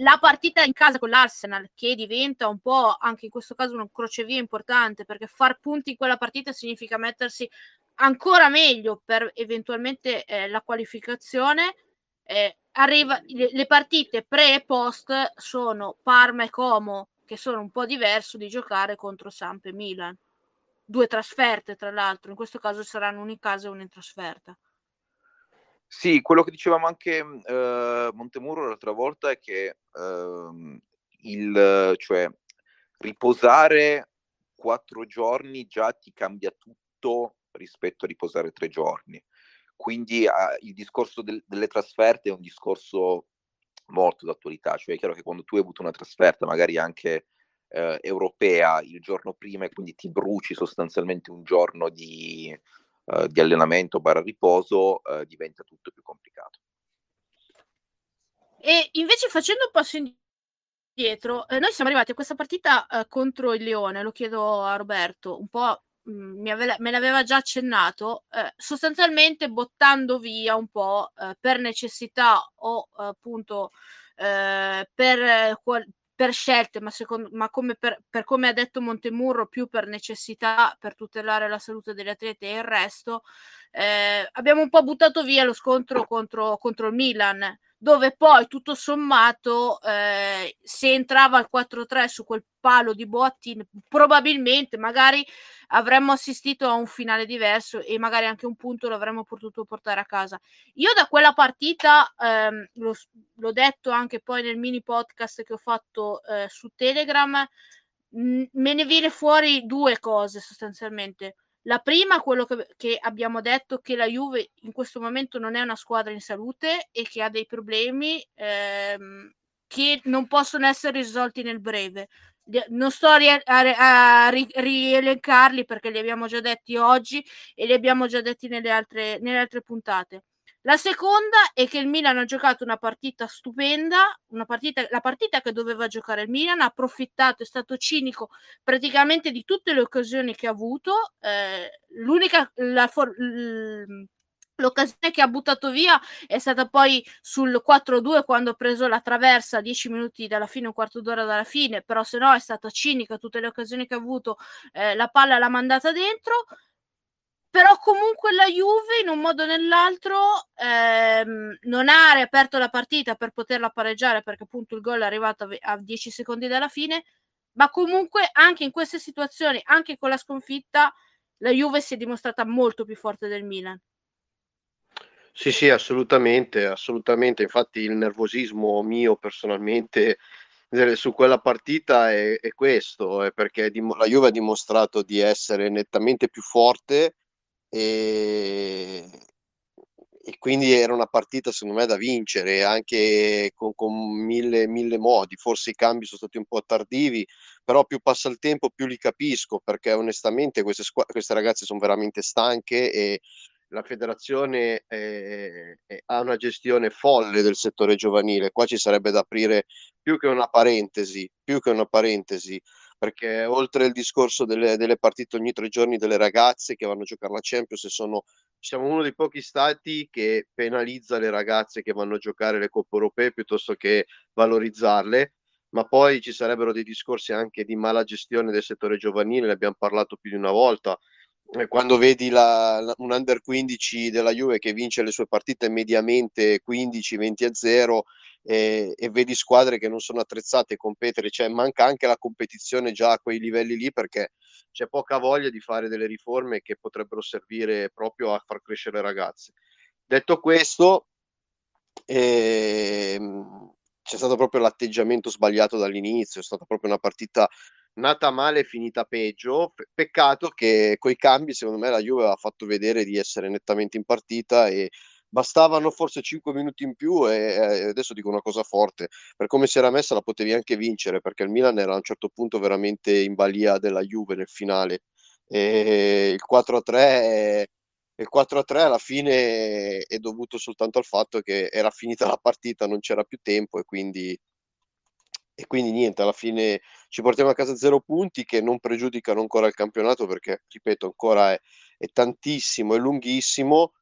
la partita in casa con l'Arsenal, che diventa un po' anche in questo caso un crocevia importante, perché far punti in quella partita significa mettersi ancora meglio per eventualmente eh, la qualificazione. Eh, arriva, le, partite pre e post sono Parma e Como, che sono un po' diverso di giocare contro Samp e Milan. Due trasferte, tra l'altro, in questo caso saranno una in casa e una in trasferta. Sì, quello che dicevamo anche eh, Montemurro l'altra volta è che eh, il, cioè, riposare quattro giorni già ti cambia tutto rispetto a riposare tre giorni. Quindi eh, il discorso del, delle trasferte è un discorso molto d'attualità, cioè è chiaro che quando tu hai avuto una trasferta magari anche eh, europea il giorno prima e quindi ti bruci sostanzialmente un giorno di, eh, di allenamento barra riposo, eh, diventa tutto più complicato. E invece facendo un passo indietro, eh, noi siamo arrivati a questa partita eh, contro il Leone, lo chiedo a Roberto, un po' mh, mm, ave- me l'aveva già accennato, eh, sostanzialmente bottando via un po' eh, per necessità o appunto per, qual- per scelte, ma, secondo, ma come per, per, come ha detto Montemurro, più per necessità, per tutelare la salute degli atleti e il resto, eh, abbiamo un po' buttato via lo scontro contro, contro il Milan dove poi tutto sommato eh, se entrava al 4-3 su quel palo di Boattin probabilmente magari avremmo assistito a un finale diverso e magari anche un punto l'avremmo potuto portare a casa. Io da quella partita ehm, lo, l'ho detto anche poi nel mini podcast che ho fatto eh, su Telegram mh, me ne viene fuori due cose sostanzialmente la prima, quello che, che, abbiamo detto, che la Juve in questo momento non è una squadra in salute e che ha dei problemi ehm, che non possono essere risolti nel breve. Non sto a, a, a ri- rielencarli perché li abbiamo già detti oggi e li abbiamo già detti nelle altre, nelle altre puntate. La seconda è che il Milan ha giocato una partita stupenda, una partita, la partita che doveva giocare il Milan, ha approfittato, è stato cinico praticamente di tutte le occasioni che ha avuto. Eh, l'unica la L'occasione che ha buttato via è stata poi sul 4-2 quando ha preso la traversa 10 minuti dalla fine, un quarto d'ora dalla fine, però se no è stata cinica, tutte le occasioni che ha avuto eh, la palla l'ha mandata dentro però comunque la Juve in un modo o nell'altro ehm, non ha riaperto la partita per poterla pareggiare perché appunto il gol è arrivato a 10 secondi dalla fine ma comunque anche in queste situazioni anche con la sconfitta la Juve si è dimostrata molto più forte del Milan. Sì sì assolutamente assolutamente. Infatti il nervosismo mio personalmente su quella partita è, è questo è perché la Juve ha dimostrato di essere nettamente più forte e, e quindi era una partita secondo me da vincere anche con, con mille, mille modi. Forse i cambi sono stati un po' tardivi però più passa il tempo più li capisco perché onestamente queste, squ- queste ragazze sono veramente stanche e la federazione eh, eh, ha una gestione folle del settore giovanile qua ci sarebbe da aprire più che una parentesi più che una parentesi perché oltre il discorso delle, delle, partite ogni tre giorni delle ragazze che vanno a giocare la Champions, sono, siamo uno dei pochi stati che penalizza le ragazze che vanno a giocare le coppe europee piuttosto che valorizzarle, ma poi ci sarebbero dei discorsi anche di mala gestione del settore giovanile, ne abbiamo parlato più di una volta. Quando vedi la, un under 15 della Juve che vince le sue partite mediamente 15-20 a 0 e, e, vedi squadre che non sono attrezzate a competere, cioè manca anche la competizione già a quei livelli lì perché c'è poca voglia di fare delle riforme che potrebbero servire proprio a far crescere ragazze. Detto questo, ehm, c'è stato proprio l'atteggiamento sbagliato dall'inizio, è stata proprio una partita nata male e finita peggio. Peccato che coi cambi, secondo me, la Juve ha fatto vedere di essere nettamente in partita e bastavano forse 5 minuti in più e, adesso dico una cosa forte, per come si era messa la potevi anche vincere perché il Milan era a un certo punto veramente in balia della Juve nel finale e il 4-3 il 4-3 alla fine è dovuto soltanto al fatto che era finita la partita, non c'era più tempo e quindi, e quindi niente, alla fine ci portiamo a casa zero punti che non pregiudicano ancora il campionato perché, ripeto, ancora è, è tantissimo, è lunghissimo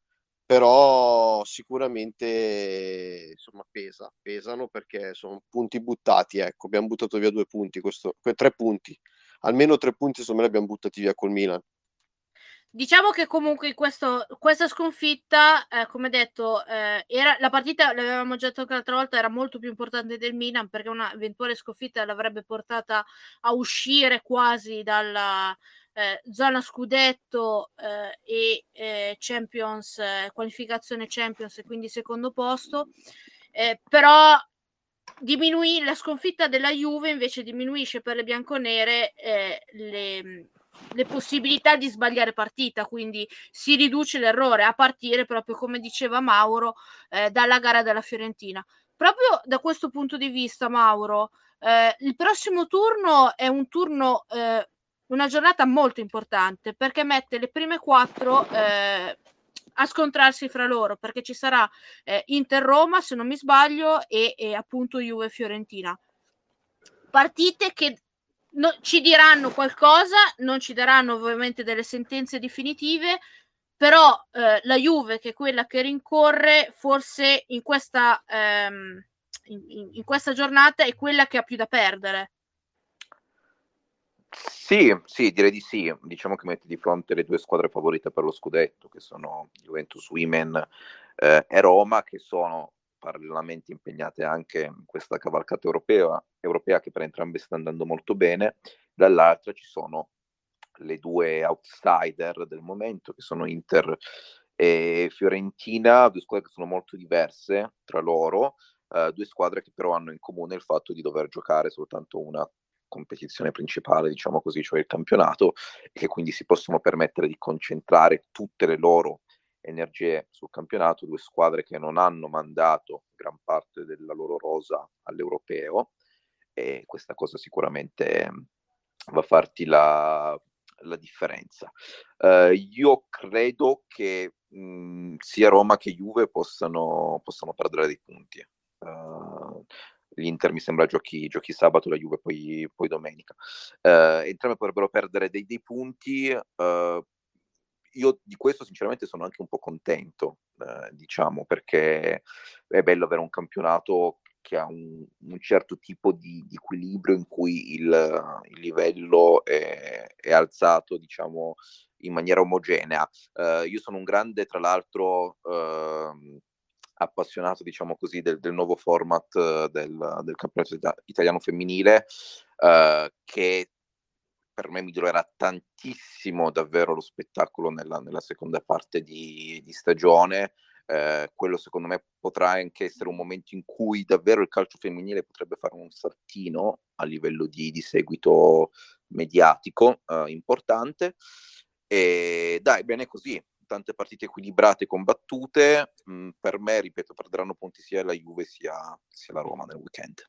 però sicuramente insomma pesa, pesano perché sono punti buttati, ecco, abbiamo buttato via due punti, questo, tre punti, almeno tre punti me li abbiamo buttati via col Milan. Diciamo che comunque questo, questa sconfitta, eh, come detto, eh, era, la partita, l'avevamo già detto l'altra volta, era molto più importante del Milan perché una eventuale sconfitta l'avrebbe portata a uscire quasi dalla eh, zona scudetto eh, e eh, Champions, eh, qualificazione Champions e quindi secondo posto. però diminuì la sconfitta della Juve invece diminuisce per le bianconere le le possibilità di sbagliare partita, quindi si riduce l'errore a partire proprio come diceva Mauro eh, dalla gara della Fiorentina. Proprio da questo punto di vista, Mauro, eh, il prossimo turno è un turno, eh, una giornata molto importante perché mette le prime quattro eh, a scontrarsi fra loro perché ci sarà eh, Inter-Roma, se non mi sbaglio, e, e appunto Juve-Fiorentina partite che no, ci diranno qualcosa, non ci daranno ovviamente delle sentenze definitive, però eh, la Juve, che è quella che rincorre, forse in questa, ehm, in, in questa giornata è quella che ha più da perdere. Sì, sì, direi di sì. Diciamo che mette di fronte le due squadre favorite per lo scudetto, che sono Juventus Women eh, e Roma, che sono parallelamente impegnate anche in questa cavalcata europea, europea che per entrambe sta andando molto bene, dall'altra ci sono le due outsider del momento che sono Inter e Fiorentina, due squadre che sono molto diverse tra loro, uh, due squadre che però hanno in comune il fatto di dover giocare soltanto una competizione principale, diciamo così, cioè il campionato, e che quindi si possono permettere di concentrare tutte le loro energie sul campionato, due squadre che non hanno mandato gran parte della loro rosa all'europeo e questa cosa sicuramente va a farti la, la differenza. Uh, io credo che mh, sia Roma che Juve possano, possano perdere dei punti. Uh, L'Inter mi sembra giochi, giochi sabato, la Juve poi, poi domenica. Uh, entrambe potrebbero perdere dei, dei punti, io di questo sinceramente sono anche un po' contento, eh, diciamo, perché è bello avere un campionato che ha un, un certo tipo di, di, equilibrio in cui il, il livello è, è, alzato, diciamo, in maniera omogenea. Uh, io sono un grande, tra l'altro, uh, appassionato, diciamo così, del, del nuovo format uh, del, del, campionato italiano femminile, che per me migliorerà tantissimo davvero lo spettacolo nella, nella seconda parte di, di stagione. Eh, quello secondo me potrà anche essere un momento in cui davvero il calcio femminile potrebbe fare un saltino a livello di, di seguito mediatico eh, importante. E dai, bene così, tante partite equilibrate e combattute. Mm, per me, ripeto, perderanno punti sia la Juve sia, sia la Roma nel weekend.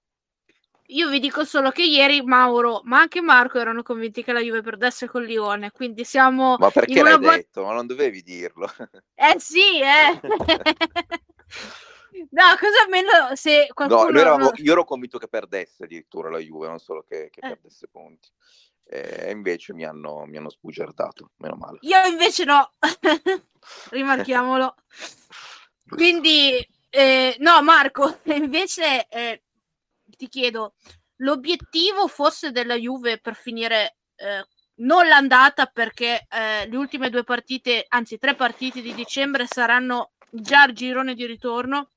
Io vi dico solo che ieri Mauro, ma anche Marco erano convinti che la Juve perdesse con Lione, quindi siamo... Ma perché l'hai bu- detto? Ma non dovevi dirlo. Eh sì, eh! no, cosa almeno se qualcuno... No, eravamo, io ero convinto che perdesse addirittura la Juve, non solo che, che eh. perdesse punti. E invece mi hanno, mi hanno sbugiardato, meno male. Io invece no, rimarchiamolo. Quindi, eh, no Marco, invece... Eh, ti chiedo, l'obiettivo fosse della Juve per finire eh, non l'andata perché eh, le ultime due partite, anzi tre partite di dicembre saranno già al girone di ritorno.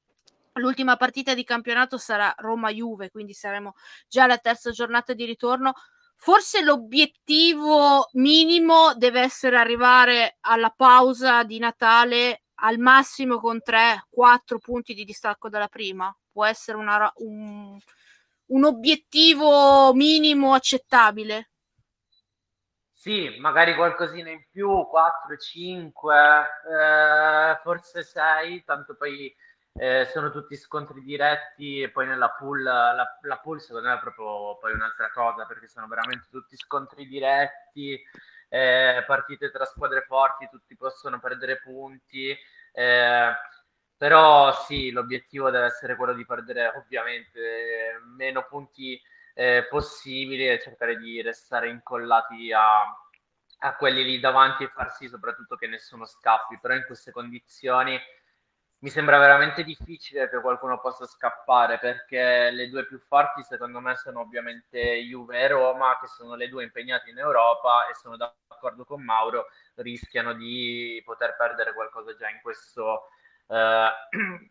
L'ultima partita di campionato sarà Roma-Juve, quindi saremo già alla terza giornata di ritorno. Forse l'obiettivo minimo deve essere arrivare alla pausa di Natale al massimo con 3-4 punti di distacco dalla prima. Può essere una, un, un obiettivo minimo accettabile? Sì, magari qualcosina in più, 4, 5, eh, forse 6, tanto poi eh, sono tutti scontri diretti e poi nella pool, la, la, pool secondo me è proprio poi un'altra cosa perché sono veramente tutti scontri diretti, eh, partite tra squadre forti, tutti possono perdere punti. Eh, però sì, l'obiettivo deve essere quello di perdere ovviamente meno punti eh, possibili e cercare di restare incollati a, a quelli lì davanti e far sì soprattutto che nessuno scappi, però in queste condizioni mi sembra veramente difficile che qualcuno possa scappare perché le due più forti secondo me sono ovviamente Juve e Roma che sono le due impegnate in Europa e sono d'accordo con Mauro rischiano di poter perdere qualcosa già in questo,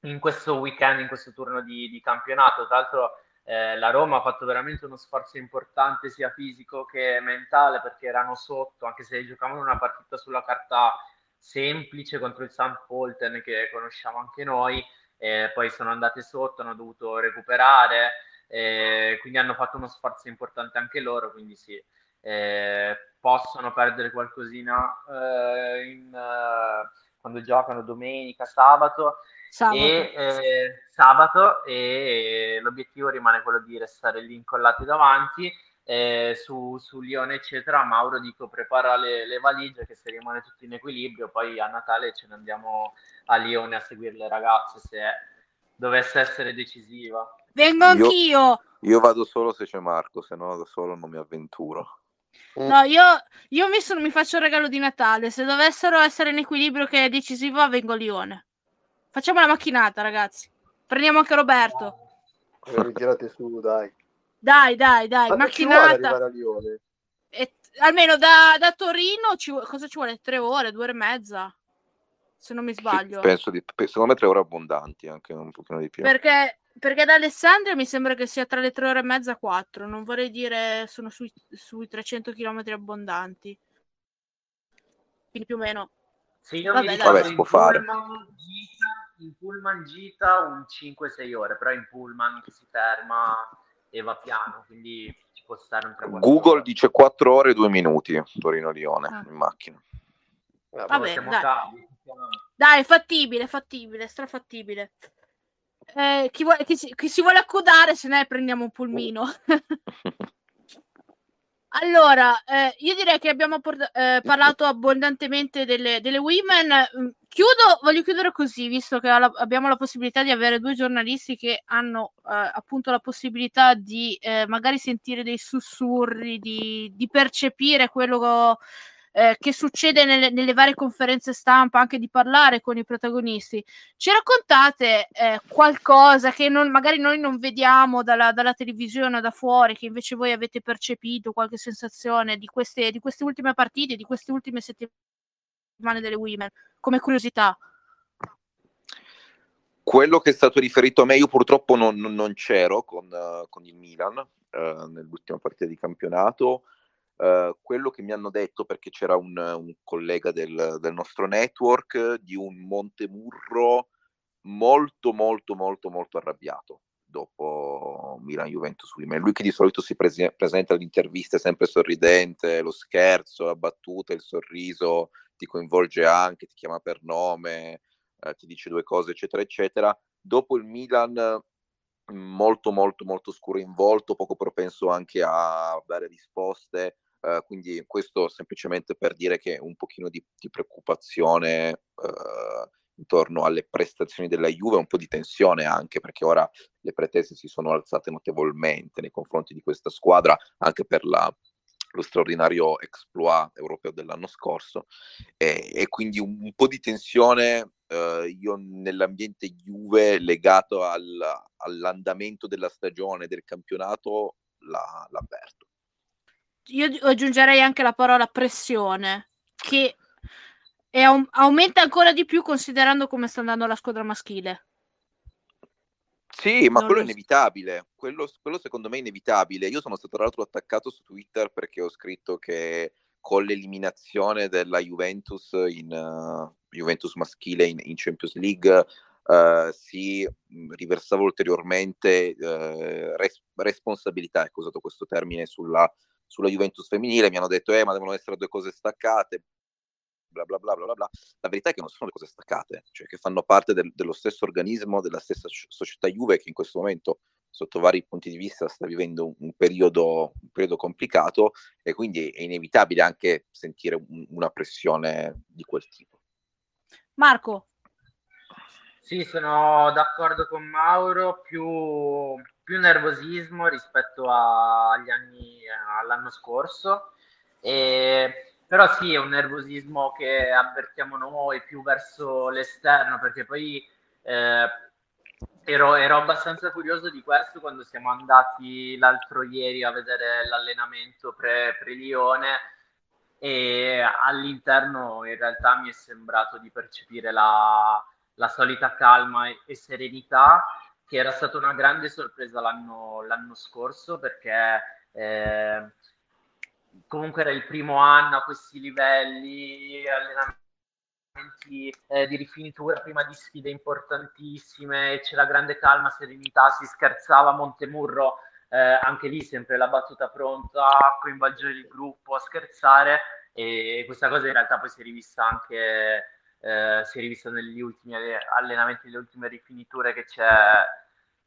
in questo weekend, in questo turno di, di campionato. Tra l'altro eh, la Roma ha fatto veramente uno sforzo importante sia fisico che mentale perché erano sotto, anche se giocavano una partita sulla carta semplice contro il St. Polten che conosciamo anche noi, eh, poi sono andate sotto, hanno dovuto recuperare, eh, quindi hanno fatto uno sforzo importante anche loro, quindi sì, eh, possono perdere qualcosina eh, in, eh, quando giocano domenica, sabato, Sabato. e, eh, sabato e l'obiettivo rimane quello di restare lì incollati davanti eh, su, su Lione eccetera. Mauro dico prepara le, le, valigie che se rimane tutto in equilibrio poi a Natale ce ne andiamo a Lione a seguire le ragazze se dovesse essere decisiva. Vengo anch'io. io, io vado solo se c'è Marco se no da solo non mi avventuro No, io, io mi, sono, mi faccio il regalo di Natale. Se dovessero essere in equilibrio che è decisivo, vengo a Lione. Facciamo la macchinata, ragazzi. Prendiamo anche Roberto. Eh, tirate su, dai. Dai, dai, dai, Ma macchinata. E, almeno da, da Torino ci, cosa ci vuole? Tre ore, due ore e mezza? Se non mi sbaglio. Sì, penso di, secondo me tre ore abbondanti, anche un pochino di più. Perché, perché da Alessandria mi sembra che sia tra le tre ore e mezza e quattro. Non vorrei dire sono sui, sui 300 km abbondanti. Quindi più o meno. Sì, io Vabbè, mi Vabbè, si può fare. Gita, in pullman gita un 5-6 ore, però in pullman si ferma e va piano, quindi ci può stare un 3 Google ore. dice 4 ore e 2 minuti Torino-Lione ah. in macchina. Vabbè, Vabbè dai. Cavi, dai, fattibile, fattibile, strafattibile. Eh, chi, vuole, chi, si, chi, si, vuole accodare, se ne prendiamo un pulmino. Allora, eh, io direi che abbiamo port- eh, parlato abbondantemente delle, delle, women. Mm, chiudo, voglio chiudere così, visto che la, abbiamo la possibilità di avere due giornalisti che hanno eh, appunto la possibilità di eh, magari sentire dei sussurri, di, di percepire quello che eh, che succede nelle, nelle, varie conferenze stampa, anche di parlare con i protagonisti. Ci raccontate eh, qualcosa che non, magari noi non vediamo dalla, dalla, televisione da fuori, che invece voi avete percepito, qualche sensazione di queste, di queste ultime partite, di queste ultime settimane delle Women, come curiosità? Quello che è stato riferito a me, io purtroppo non, non c'ero con, uh, con, il Milan uh, nell'ultima partita di campionato. Uh, quello che mi hanno detto, perché c'era un, un collega del, del, nostro network, di un Montemurro molto, molto, molto, molto arrabbiato dopo Milan-Juventus Women. Lui che di solito si prese- presenta alle interviste sempre sorridente, lo scherzo, la battuta, il sorriso, ti coinvolge anche, ti chiama per nome, eh, ti dice due cose, eccetera, eccetera. Dopo il Milan molto molto molto scuro in volto, poco propenso anche a dare risposte, Uh, quindi questo semplicemente per dire che un pochino di, di preoccupazione uh, intorno alle prestazioni della Juve, un po' di tensione anche perché ora le pretese si sono alzate notevolmente nei confronti di questa squadra, anche per la, lo straordinario exploit europeo dell'anno scorso. E, e quindi un, un, po' di tensione uh, io nell'ambiente Juve legato al, all'andamento della stagione, del campionato, la, l'avverto io aggiungerei anche la parola pressione, che un, aumenta ancora di più considerando come sta andando la squadra maschile. Sì, ma non quello è inevitabile. Quello, quello, secondo me è inevitabile. Io sono stato tra l'altro attaccato su Twitter perché ho scritto che con l'eliminazione della Juventus in uh, Juventus maschile in, in Champions League uh, si riversava ulteriormente uh, res- responsabilità, ecco, usato questo termine, sulla sulla Juventus femminile, mi hanno detto eh ma devono essere due cose staccate, bla bla bla bla bla. La verità è che non sono due cose staccate, cioè che fanno parte del, dello stesso organismo, della stessa società Juve che in questo momento sotto vari punti di vista sta vivendo un, un, periodo, un periodo, complicato e quindi è inevitabile anche sentire un, una pressione di quel tipo. Marco. Sì, sono d'accordo con Mauro, più più nervosismo rispetto agli anni, all'anno scorso. E, però sì, è un nervosismo che avvertiamo noi più verso l'esterno, perché poi eh, ero, ero, abbastanza curioso di questo quando siamo andati l'altro ieri a vedere l'allenamento pre, pre-Lione e all'interno in realtà mi è sembrato di percepire la, la solita calma e, e serenità che era stata una grande sorpresa l'anno, l'anno scorso perché eh, comunque era il primo anno a questi livelli, allenamenti eh, di rifinitura prima di sfide importantissime, c'era grande calma, serenità, si scherzava a Montemurro, eh, anche lì sempre la battuta pronta a coinvolgere il gruppo, a scherzare e questa cosa in realtà poi si è rivista anche eh, si è rivista negli ultimi allenamenti, nelle ultime rifiniture che c'è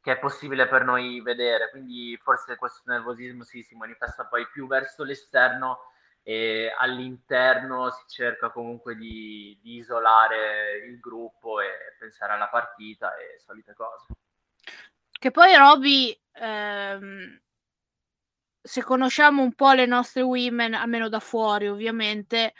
che è possibile per noi vedere, quindi forse questo nervosismo si, si manifesta poi più verso l'esterno e all'interno si cerca comunque di, di, isolare il gruppo e pensare alla partita e solite cose. Che poi Roby, ehm, se conosciamo un po' le nostre women, almeno da fuori ovviamente,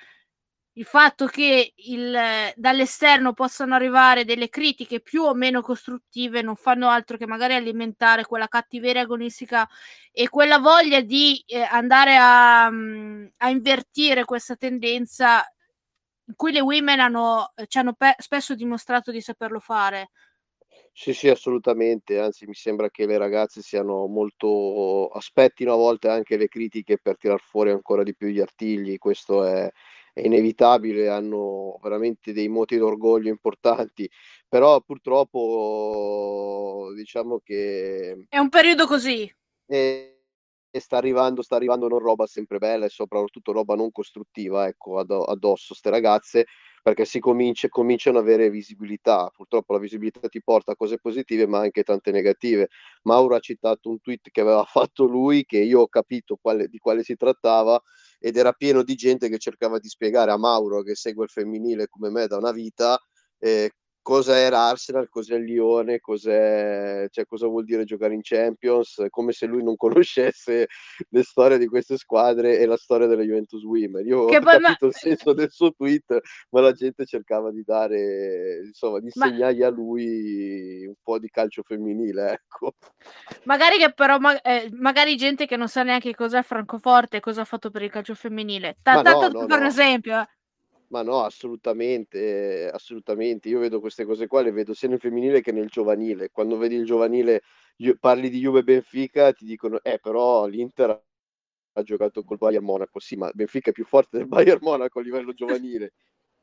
il fatto che il, dall'esterno possano arrivare delle critiche più o meno costruttive non fanno altro che magari alimentare quella cattiveria agonistica e quella voglia di eh, andare a, a, invertire questa tendenza in cui le women hanno, ci hanno pe- spesso dimostrato di saperlo fare. Sì, sì, assolutamente, anzi mi sembra che le ragazze siano molto aspettino a volte anche le critiche per tirar fuori ancora di più gli artigli, questo è, è inevitabile, hanno veramente dei moti d'orgoglio importanti, però purtroppo diciamo che... È un periodo così. E, e sta arrivando, sta arrivando non roba sempre bella e soprattutto roba non costruttiva, ecco, addosso ste ragazze, perché si comincia, cominciano ad avere visibilità. Purtroppo la visibilità ti porta a cose positive, ma anche tante negative. Mauro ha citato un tweet che aveva fatto lui, che io ho capito quale, di quale si trattava, ed era pieno di gente che cercava di spiegare a Mauro, che segue il femminile come me da una vita, eh, cosa era Arsenal, cos'è Lione, cos'è, cioè, cosa vuol dire giocare in Champions, come se lui non conoscesse le storie di queste squadre e la storia della Juventus Women. Io che ho capito ma... il senso del suo tweet, ma la gente cercava di dare, insomma, di insegnargli ma... a lui un po' di calcio femminile, ecco. Magari che però, ma- eh, magari gente che non sa neanche cos'è Francoforte cosa ha fatto per il calcio femminile. T- tanto no, no, per no. esempio... Eh. Ma no, assolutamente, assolutamente. Io vedo queste cose qua, le vedo sia nel femminile che nel giovanile. Quando vedi il giovanile, parli di Juve Benfica, ti dicono, eh, però l'Inter ha giocato col Bayern Monaco. Sì, ma Benfica è più forte del Bayern Monaco a livello giovanile.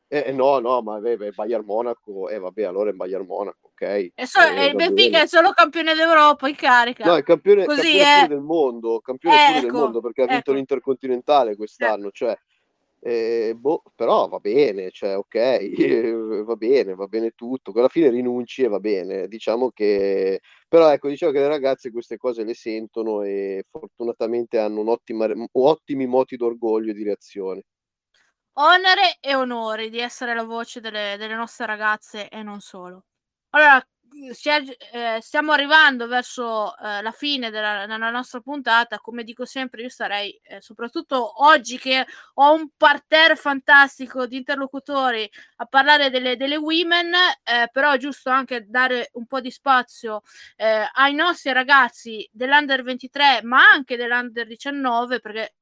Eh, no, no, ma vabbè, Bayern Monaco, eh vabbè, allora è Bayern Monaco, ok. E so, eh, il Benfica è solo campione d'Europa in carica. No, è campione, Così, campione eh. del mondo, campione ecco, del mondo perché ha vinto ecco. l'Intercontinentale quest'anno, cioè eh, boh, però va bene, cioè ok, va bene, va bene tutto, alla fine rinunci e va bene, diciamo che, però ecco, diciamo che le ragazze queste cose le sentono e fortunatamente hanno ottimi moti d'orgoglio e di reazione. Onere e onore di essere la voce delle, delle nostre ragazze e non solo. Allora, stiamo arrivando verso eh, la fine della, della, nostra puntata. Come dico sempre, io starei, eh, soprattutto oggi che ho un parterre fantastico di interlocutori a parlare delle, delle women, eh, però è giusto anche dare un po' di spazio eh, ai nostri ragazzi dell'under 23, ma anche dell'under 19, perché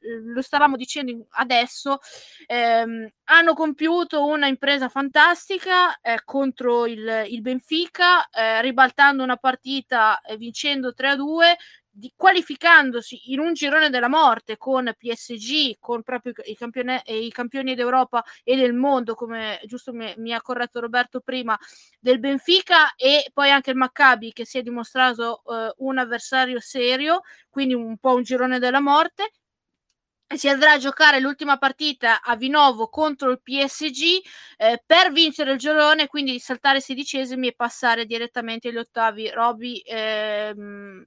lo stavamo dicendo adesso, ehm, hanno compiuto una impresa fantastica eh, contro il, il Benfica, eh, ribaltando una partita e vincendo 3-2, di, qualificandosi in un girone della morte con PSG, con proprio i, campione, i campioni d'Europa e del mondo, come giusto mi, mi, ha corretto Roberto prima, del Benfica e poi anche il Maccabi che si è dimostrato eh, un avversario serio, quindi un po' un girone della morte si andrà a giocare l'ultima partita a Vinovo contro il PSG eh, per vincere il girone, quindi saltare i sedicesimi e passare direttamente agli ottavi. Roby, ehm,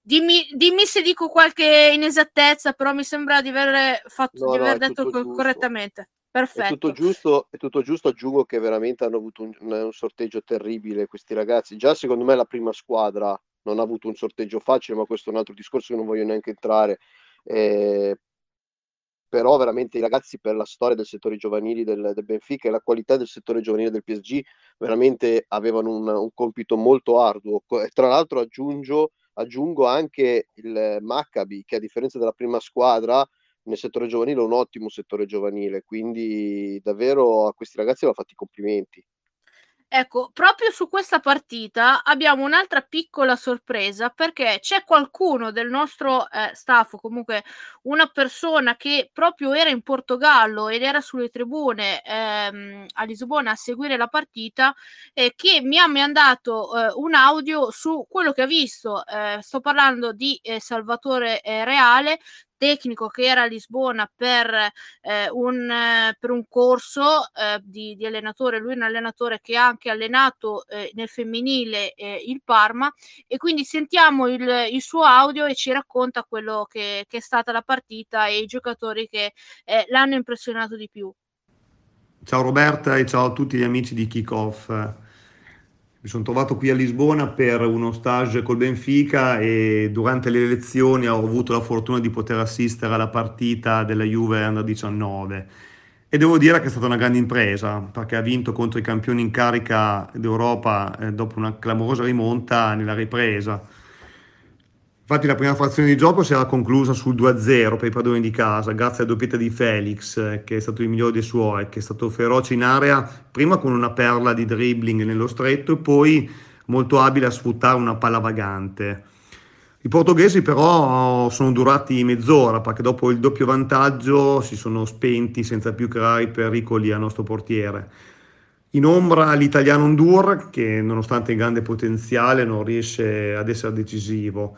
dimmi, dimmi, se dico qualche inesattezza, però mi sembra di aver, fatto, no, di aver no, detto co- correttamente. Perfetto. È tutto, giusto, è tutto giusto, aggiungo che veramente hanno avuto un, un sorteggio terribile questi ragazzi. Già secondo me la prima squadra non ha avuto un sorteggio facile, ma questo è un altro discorso che non voglio neanche entrare. Eh, però veramente i ragazzi per la storia del settore giovanili del, del Benfica e la qualità del settore giovanile del PSG veramente avevano un, un compito molto arduo. E tra l'altro aggiungo, aggiungo anche il Maccabi che a differenza della prima squadra nel settore giovanile è un ottimo settore giovanile, quindi davvero a questi ragazzi vanno fatti i complimenti. Ecco, proprio su questa partita abbiamo un'altra piccola sorpresa perché c'è qualcuno del nostro eh, staff, comunque una persona che proprio era in Portogallo ed era sulle tribune ehm, a Lisbona a seguire la partita, eh, che mi ha mandato eh, un audio su quello che ha visto. Eh, sto parlando di eh, Salvatore eh, Reale tecnico che era a Lisbona per, eh, un, eh, per un corso eh, di, di, allenatore, lui è un allenatore che ha anche allenato eh, nel femminile il Parma e quindi sentiamo il, il, suo audio e ci racconta quello che, che, è stata la partita e i giocatori che l'hanno impressionato di più. Ciao Roberta e ciao a tutti gli amici di Kickoff. Mi sono trovato qui a Lisbona per uno stage col Benfica e durante le elezioni ho avuto la fortuna di poter assistere alla partita della Juve Under 19 e devo dire che è stata una grande impresa perché ha vinto contro i campioni in carica d'Europa eh, dopo una clamorosa rimonta nella ripresa Infatti la prima frazione di gioco si era conclusa sul 2-0 per i padroni di casa, grazie alla doppietta di Felix, che è stato il migliore dei suoi, che è stato feroce in area, prima con una perla di dribbling nello stretto e poi molto abile a sfruttare una palla vagante. I portoghesi però sono durati mezz'ora perché dopo il doppio vantaggio si sono spenti senza più creare pericoli al nostro portiere. In ombra l'italiano Undur che nonostante il grande potenziale non riesce ad essere decisivo.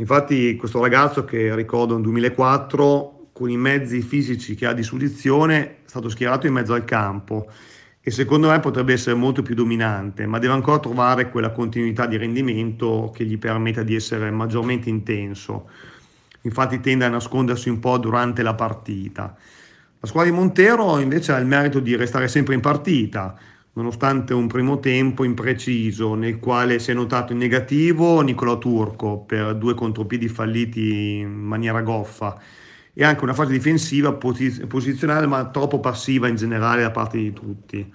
Infatti questo ragazzo che ricordo nel 2004 con i mezzi fisici che ha a disposizione è stato schierato in mezzo al campo e secondo me potrebbe essere molto più dominante, ma deve ancora trovare quella continuità di rendimento che gli permetta di essere maggiormente intenso. Infatti tende a nascondersi un po' durante la partita. La squadra di Montero invece ha il merito di restare sempre in partita, nonostante un primo tempo impreciso nel quale si è notato in negativo Nicola Turco per due contropiedi falliti in maniera goffa e anche una fase difensiva posiz- posizionale ma troppo passiva in generale da parte di tutti.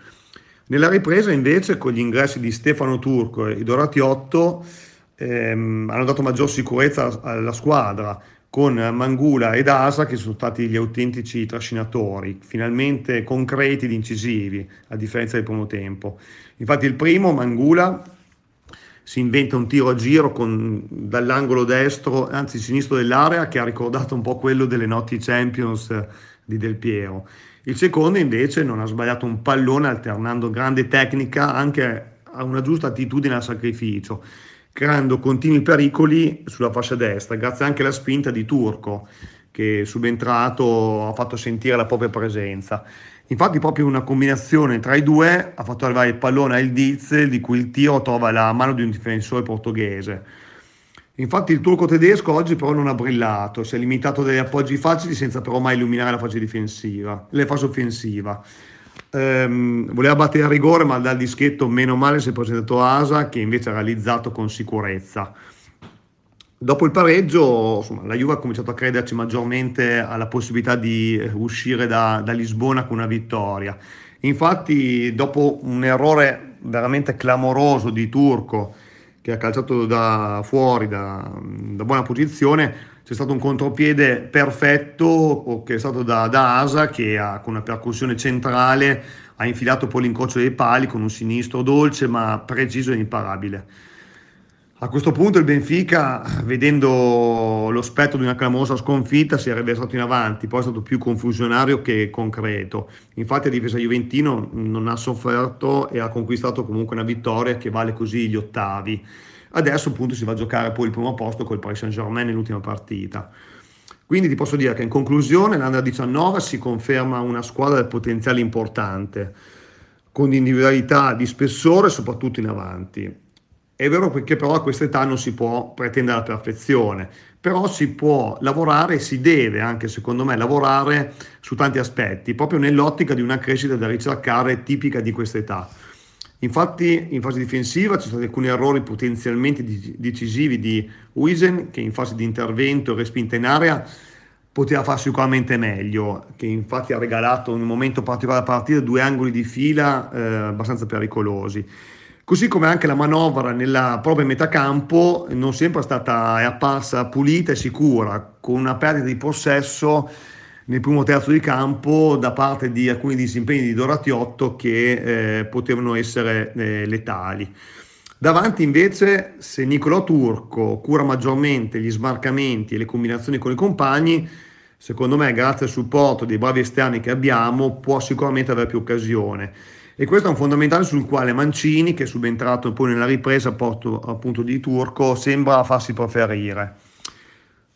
Nella ripresa invece con gli ingressi di Stefano Turco e Dorati 8 ehm, hanno dato maggior sicurezza alla squadra con Mangula ed Asa che sono stati gli autentici trascinatori, finalmente concreti ed incisivi, a differenza del primo tempo. Infatti il primo, Mangula, si inventa un tiro a giro con, dall'angolo destro, anzi sinistro dell'area, che ha ricordato un po' quello delle notti Champions di Del Piero. Il secondo invece non ha sbagliato un pallone alternando grande tecnica anche a una giusta attitudine al sacrificio creando continui pericoli sulla fascia destra, grazie anche alla spinta di Turco, che subentrato ha fatto sentire la propria presenza. Infatti proprio una combinazione tra i due ha fatto arrivare il pallone al Diz, di cui il tiro trova la mano di un difensore portoghese. Infatti il turco tedesco oggi però non ha brillato, si è limitato a degli appoggi facili senza però mai illuminare la fase difensiva, la fase offensiva ehm, voleva battere a rigore ma dal dischetto meno male si è presentato Asa che invece ha realizzato con sicurezza. Dopo il pareggio insomma, la Juve ha cominciato a crederci maggiormente alla possibilità di uscire da, da Lisbona con una vittoria. Infatti dopo un errore veramente clamoroso di Turco che ha calciato da fuori, da, da buona posizione, c'è stato un contropiede perfetto che è stato da, da Asa che ha, con una percussione centrale ha infilato poi l'incrocio dei pali con un sinistro dolce ma preciso e imparabile. A questo punto il Benfica, vedendo lo spettro di una clamorosa sconfitta, si è riversato in avanti, poi è stato più confusionario che concreto. Infatti la difesa Juventino non ha sofferto e ha conquistato comunque una vittoria che vale così gli ottavi. Adesso appunto si va a giocare poi il primo posto col Paris Saint Germain nell'ultima partita. Quindi ti posso dire che in conclusione l'Under 19 si conferma una squadra del potenziale importante, con individualità di spessore soprattutto in avanti. È vero perché però a questa età non si può pretendere la perfezione, però si può lavorare e si deve anche secondo me lavorare su tanti aspetti, proprio nell'ottica di una crescita da ricercare tipica di questa età. Infatti in fase difensiva ci sono stati alcuni errori potenzialmente decisivi di Wisen che in fase di intervento e respinta in area poteva fare sicuramente meglio, che infatti ha regalato in un momento particolare della partita due angoli di fila eh, abbastanza pericolosi. Così come anche la manovra nella propria metà campo non sempre è stata è apparsa pulita e sicura, con una perdita di possesso nel primo terzo di campo da parte di alcuni disimpegni di Doratiotto che eh, potevano essere eh, letali. Davanti invece, se Nicolò Turco cura maggiormente gli smarcamenti e le combinazioni con i compagni, secondo me, grazie al supporto dei bravi esterni che abbiamo, può sicuramente avere più occasione. E questo è un fondamentale sul quale Mancini, che è subentrato poi nella ripresa appunto di Turco, sembra farsi preferire.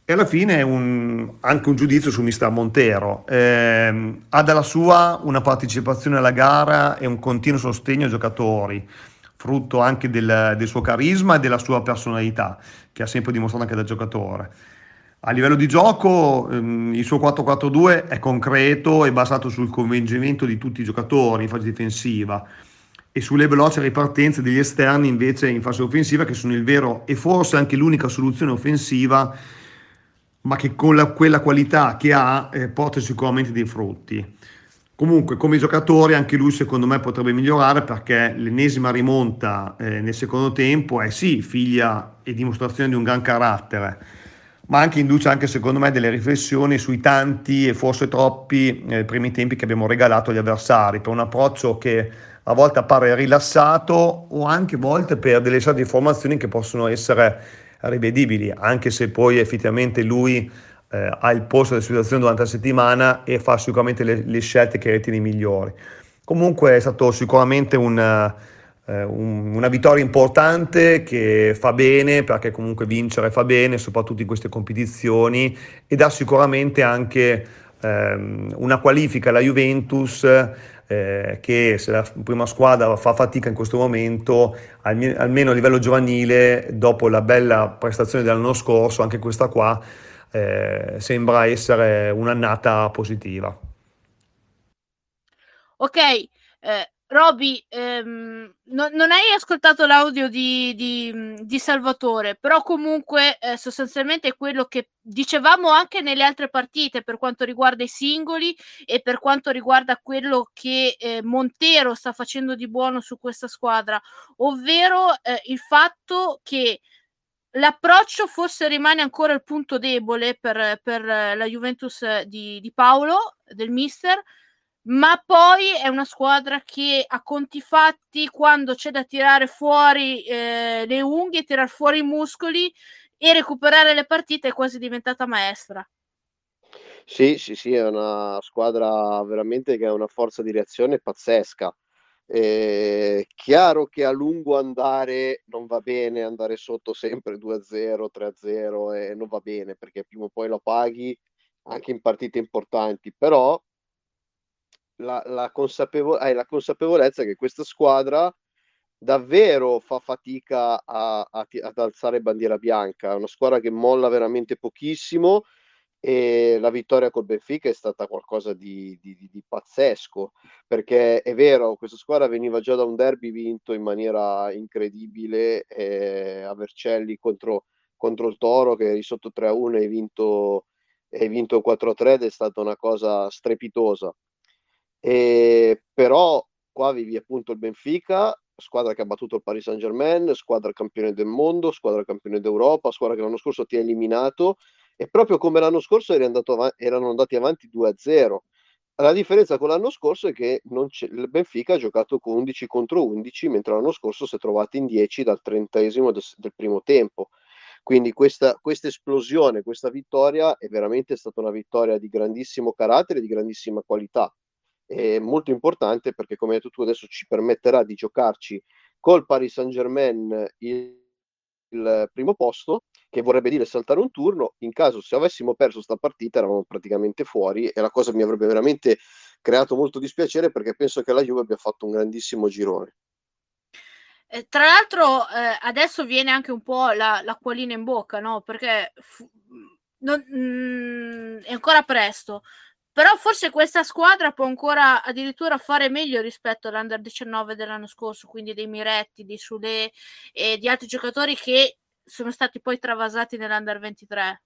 E alla fine un, anche un giudizio su Mister Montero. Eh, ha dalla sua una partecipazione alla gara e un continuo sostegno ai giocatori frutto anche del, del, suo carisma e della sua personalità, che ha sempre dimostrato anche da giocatore. A livello di gioco, ehm, il suo 4-4-2 è concreto e basato sul coinvolgimento di tutti i giocatori in fase difensiva e sulle veloci ripartenze degli esterni invece in fase offensiva, che sono il vero e forse anche l'unica soluzione offensiva, ma che con la, quella qualità che ha eh, porta sicuramente dei frutti. Comunque, come giocatori, anche lui secondo me potrebbe migliorare perché l'ennesima rimonta eh, nel secondo tempo è sì figlia e dimostrazione di un gran carattere, ma anche induce anche secondo me delle riflessioni sui tanti e forse troppi eh, primi tempi che abbiamo regalato agli avversari, per un approccio che a volte appare rilassato o anche a volte per delle scelte di formazioni che possono essere rivedibili, anche se poi effettivamente lui eh, ha il posto della situazione durante la settimana e fa sicuramente le, le scelte che ritiene migliori. Comunque è stato sicuramente una, eh, un, una vittoria importante che fa bene perché comunque vincere fa bene, soprattutto in queste competizioni e dà sicuramente anche ehm, una qualifica alla Juventus eh, che se la prima squadra fa fatica in questo momento, almeno a livello giovanile, dopo la bella prestazione dell'anno scorso, anche questa qua, eh, sembra essere un'annata positiva. Ok, eh, Roby, ehm, no, non hai ascoltato l'audio di, di, di Salvatore, però comunque eh, sostanzialmente è quello che dicevamo anche nelle altre partite per quanto riguarda i singoli e per quanto riguarda quello che eh, Montero sta facendo di buono su questa squadra, ovvero eh, il fatto che l'approccio forse rimane ancora il punto debole per, per la Juventus di, di, Paolo, del mister, ma poi è una squadra che a conti fatti, quando c'è da tirare fuori eh, le unghie, tirare fuori i muscoli e recuperare le partite, è quasi diventata maestra. Sì, sì, sì, è una squadra veramente che ha una forza di reazione pazzesca eh, chiaro che a lungo andare non va bene andare sotto sempre 2-0, 3-0 e non va bene perché prima o poi lo paghi anche in partite importanti, però la, la, consapevole- hai la consapevolezza che questa squadra davvero fa fatica a, a, ad alzare bandiera bianca, è una squadra che molla veramente pochissimo e la vittoria col Benfica è stata qualcosa di, di, di, pazzesco perché è vero questa squadra veniva già da un derby vinto in maniera incredibile eh, a Vercelli contro, contro, il Toro che eri sotto 3-1 e hai vinto, hai vinto 4-3 ed è stata una cosa strepitosa e, però qua vivi appunto il Benfica squadra che ha battuto il Paris Saint Germain squadra campione del mondo squadra campione d'Europa squadra che l'anno scorso ti ha eliminato e proprio come l'anno scorso av- erano andati avanti 2-0. La differenza con l'anno scorso è che il Benfica ha giocato con 11 contro 11, mentre l'anno scorso si è trovato in 10 dal trentesimo del, del primo tempo. Quindi questa, questa, esplosione, questa vittoria è veramente stata una vittoria di grandissimo carattere, di grandissima qualità. È molto importante perché, come hai detto tu, adesso ci permetterà di giocarci col Paris Saint Germain il, il primo posto che vorrebbe dire saltare un turno. In caso se avessimo perso questa partita eravamo praticamente fuori e la cosa mi avrebbe veramente creato molto dispiacere perché penso che la Juve abbia fatto un grandissimo girone. Eh, tra l'altro eh, adesso viene anche un po' la, l'acquolina in bocca, no? Perché fu- non, mm, è ancora presto, però forse questa squadra può ancora addirittura fare meglio rispetto all'Under 19 dell'anno scorso, quindi dei Miretti, di Sule e di altri giocatori che sono stati poi travasati nell'Under 23.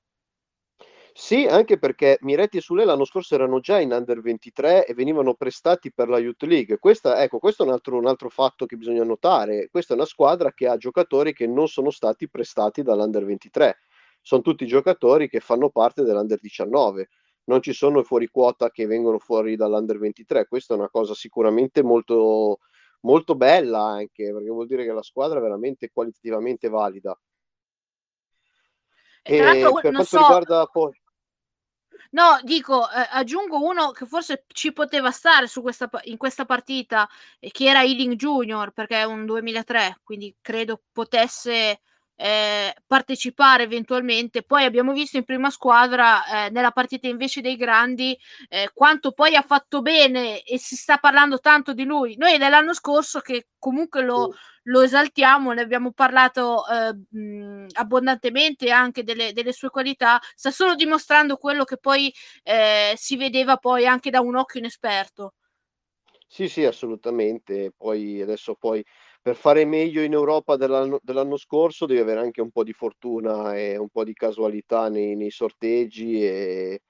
Sì, anche perché Miretti e Sule l'anno scorso erano già in Under 23 e venivano prestati per la Youth League. Questa, ecco, questo è un altro, un altro fatto che bisogna notare. Questa è una squadra che ha giocatori che non sono stati prestati dall'Under 23. Sono tutti giocatori che fanno parte dell'Under 19. Non ci sono fuori quota che vengono fuori dall'Under 23. Questa è una cosa sicuramente molto, molto bella anche, perché vuol dire che la squadra è veramente qualitativamente valida. E, e per quanto so... riguarda poi No, dico, eh, aggiungo uno che forse ci poteva stare questa, in questa partita, eh, che era Ealing Junior, perché è un 2003, quindi credo potesse eh, partecipare eventualmente. Poi abbiamo visto in prima squadra, eh, nella partita invece dei grandi, eh, quanto poi ha fatto bene e si sta parlando tanto di lui. Noi dell'anno scorso che comunque lo, lo esaltiamo, ne abbiamo parlato eh, mh, abbondantemente anche delle, delle, sue qualità, sta solo dimostrando quello che poi eh, si vedeva poi anche da un occhio inesperto. Sì, sì, assolutamente. Poi adesso poi per fare meglio in Europa dell'anno, dell'anno scorso devi avere anche un po' di fortuna e un po' di casualità nei, nei sorteggi e,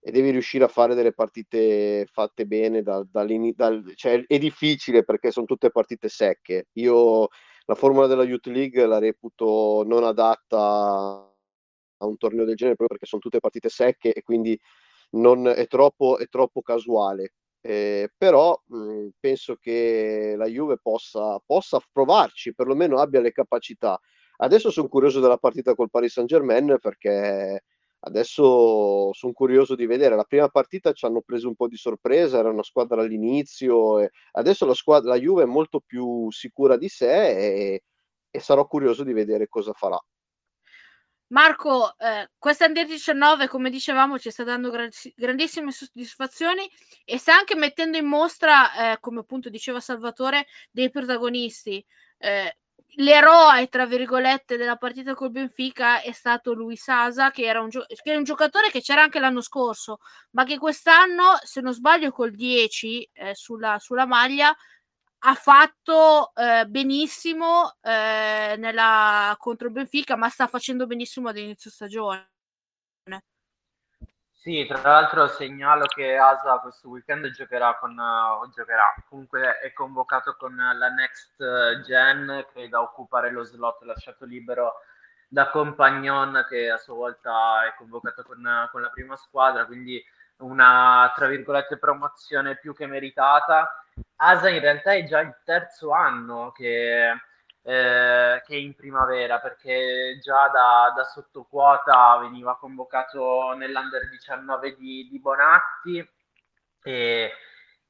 e devi riuscire a fare delle partite fatte bene dal, dal, cioè è difficile perché sono tutte partite secche. Io la formula della Youth League la reputo non adatta a un torneo del genere proprio perché sono tutte partite secche e quindi non, è, troppo, è troppo casuale eh, però mh, penso che la Juve possa, possa provarci perlomeno abbia le capacità adesso sono curioso della partita col Paris Saint Germain perché Adesso sono curioso di vedere. La prima partita ci hanno preso un po' di sorpresa, era una squadra all'inizio. E adesso la, squadra, la Juve è molto più sicura di sé e, e sarò curioso di vedere cosa farà. Marco, eh, questa Under 19, come dicevamo, ci sta dando grandissime soddisfazioni e sta anche mettendo in mostra, eh, come appunto diceva Salvatore, dei protagonisti. Eh, l'eroe, tra virgolette, della partita col Benfica è stato Luis Sasa, che era un, gio- che è un giocatore che c'era anche l'anno scorso, ma che quest'anno, se non sbaglio, col 10 eh, sulla, sulla, maglia ha fatto eh, benissimo eh, nella, contro il Benfica, ma sta facendo benissimo ad inizio stagione. Sì, tra l'altro segnalo che Asa questo weekend giocherà con, uh, giocherà, comunque è convocato con la Next Gen che da occupare lo slot lasciato libero da Compagnon che a sua volta è convocato con, con la prima squadra, quindi una tra virgolette promozione più che meritata. Asa in realtà è già il terzo anno che eh, che in primavera, perché già da, da sottoquota veniva convocato nell'Under 19 di, di Bonatti, e,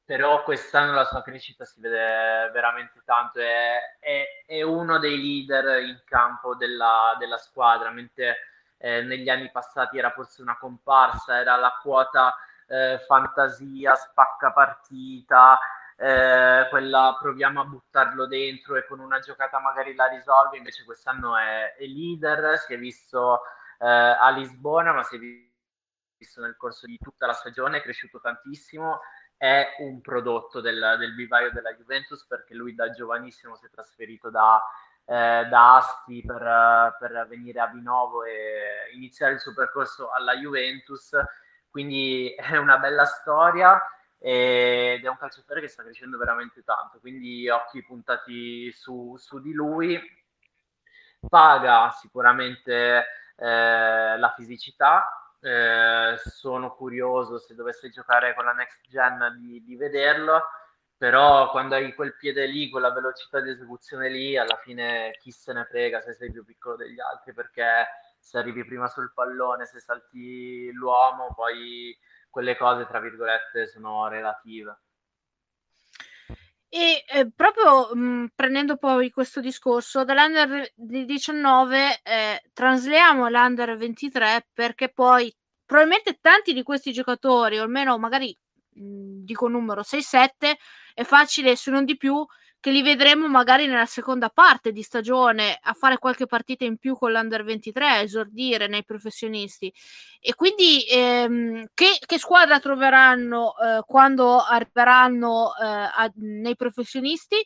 però quest'anno la sua crescita si vede veramente tanto, è, è, è uno dei leader in campo della, della squadra, mentre eh, negli anni passati era forse una comparsa, era la quota eh, fantasia, spacca partita, eh, quella proviamo a buttarlo dentro e con una giocata magari la risolve, invece quest'anno è, è leader, si è visto eh, a Lisbona, ma si è visto nel corso di tutta la stagione, è cresciuto tantissimo, è un prodotto del, del vivaio della Juventus perché lui da giovanissimo si è trasferito da, eh, da Asti per, per, venire a Vinovo e iniziare il suo percorso alla Juventus, quindi è una bella storia ed è un calciatore che sta crescendo veramente tanto, quindi occhi puntati su, su di lui. Paga sicuramente eh, la fisicità, eh, sono curioso se dovesse giocare con la next gen di, di, vederlo, però quando hai quel piede lì, quella velocità di esecuzione lì, alla fine chi se ne frega se sei più piccolo degli altri, perché se arrivi prima sul pallone, se salti l'uomo, poi quelle cose, tra virgolette, sono relative. E eh, proprio mh, mm, prendendo poi questo discorso, dall'under 19 eh, trasliamo all'under 23 perché poi probabilmente tanti di questi giocatori, o almeno magari mh, mm, dico numero 6-7, è facile se non di più che li vedremo magari nella seconda parte di stagione a fare qualche partita in più con l'Under 23, a esordire nei professionisti. E quindi ehm, che, che, squadra troveranno eh, quando arriveranno eh, a, nei professionisti?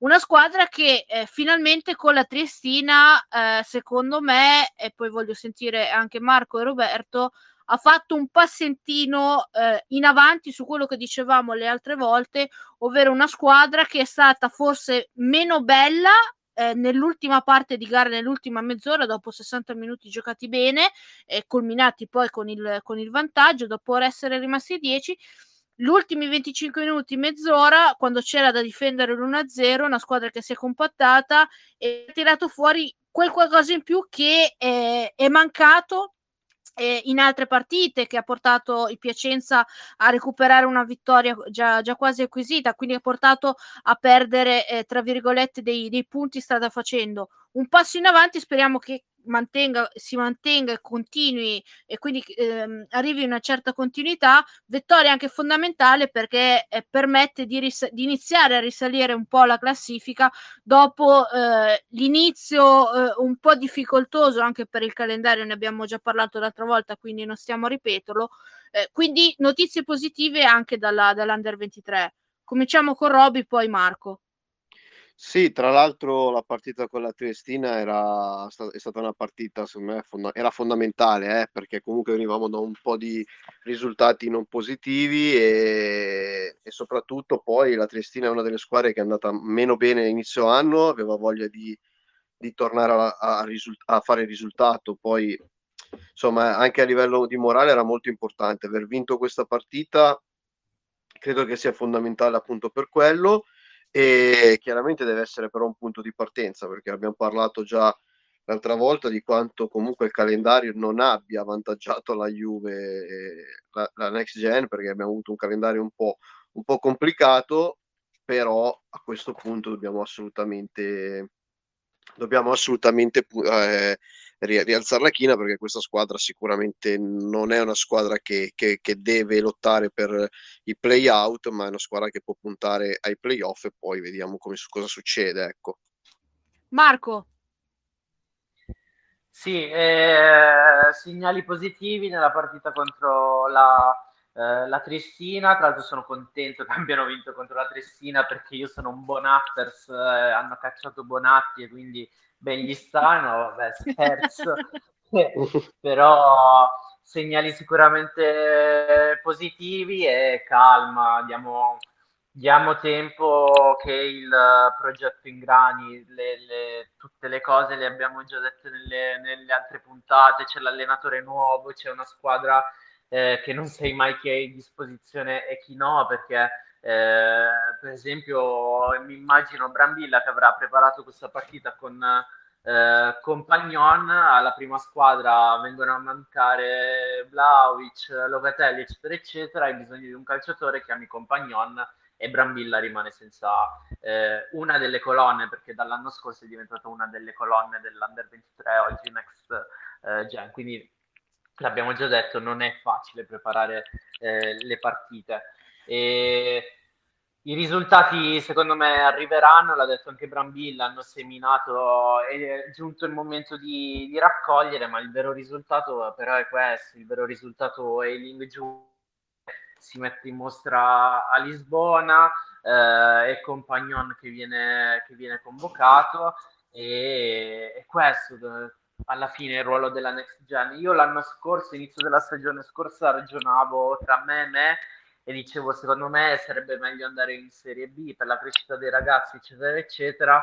Una squadra che eh, finalmente con la Triestina, eh, secondo me, e poi voglio sentire anche Marco e Roberto, ha fatto un passentino eh, in avanti su quello che dicevamo le altre volte, ovvero una squadra che è stata forse meno bella eh, nell'ultima parte di gara, nell'ultima mezz'ora, dopo 60 minuti giocati bene, eh, culminati poi con il, con il vantaggio, dopo essere rimasti 10 gli ultimi 25 minuti, mezz'ora, quando c'era da difendere l'1-0, una squadra che si è compattata e ha tirato fuori quel qualcosa in più che è, è mancato eh, in altre partite che ha portato il Piacenza a recuperare una vittoria già, già quasi acquisita, quindi ha portato a perdere, eh, tra virgolette, dei, dei punti strada facendo. Un passo in avanti, speriamo che mantenga, si mantenga e continui e quindi ehm, arrivi una certa continuità, vittoria anche fondamentale perché eh, permette di, ris- di, iniziare a risalire un po' la classifica dopo eh, l'inizio eh, un po' difficoltoso anche per il calendario, ne abbiamo già parlato l'altra volta, quindi non stiamo a ripeterlo. Eh, quindi notizie positive anche dalla, dall'Under 23. Cominciamo con Roby, poi Marco. Sì, tra l'altro la partita con la Triestina era, è stata una partita, secondo me, fonda- era fondamentale, eh, perché comunque venivamo da un po' di risultati non positivi e, e soprattutto poi la Triestina è una delle squadre che è andata meno bene inizio anno, aveva voglia di, di tornare a, a, risult- a fare risultato, poi insomma anche a livello di morale era molto importante. Aver vinto questa partita, credo che sia fondamentale appunto per quello e chiaramente deve essere però un punto di partenza perché abbiamo parlato già l'altra volta di quanto comunque il calendario non abbia avvantaggiato la Juve la, la next gen perché abbiamo avuto un calendario un po', un po' complicato però a questo punto dobbiamo assolutamente dobbiamo assolutamente eh, rialzare la china perché questa squadra sicuramente non è una squadra che, che, che deve lottare per i play-out, ma è una squadra che può puntare ai play-off e poi vediamo come, cosa succede. Ecco. Marco. Sì, eh, segnali positivi nella partita contro la, eh, la Triestina. Tra l'altro sono contento che abbiano vinto contro la Triestina perché io sono un Bonatters, eh, hanno cacciato Bonatti e quindi ben gli stanno, vabbè scherzo, però segnali sicuramente positivi e calma, diamo, diamo tempo che il progetto ingrani, le, le, tutte le cose le abbiamo già dette nelle, nelle altre puntate, c'è l'allenatore nuovo, c'è una squadra eh, che non sai mai chi è in disposizione e chi no, perché eh, per esempio, mi immagino Brambilla che avrà preparato questa partita con eh, Compagnon. Alla prima squadra vengono a mancare Vlaovic, Locatelli, eccetera, eccetera. Hai bisogno di un calciatore, chiami Compagnon e Brambilla rimane senza eh, una delle colonne perché dall'anno scorso è diventata una delle colonne dell'Under 23 oggi Next eh, Gen quindi l'abbiamo già detto non è facile preparare eh, le partite e i risultati secondo me arriveranno, l'ha detto anche Brambilla, hanno seminato, è giunto il momento di, di, raccogliere, ma il vero risultato però è questo, il vero risultato è il giù, si mette in mostra a Lisbona, eh, è Compagnon che viene, che viene convocato e, e questo alla fine il ruolo della next gen. Io l'anno scorso, inizio della stagione scorsa, ragionavo tra me e me e dicevo secondo me sarebbe meglio andare in Serie B per la crescita dei ragazzi eccetera eccetera.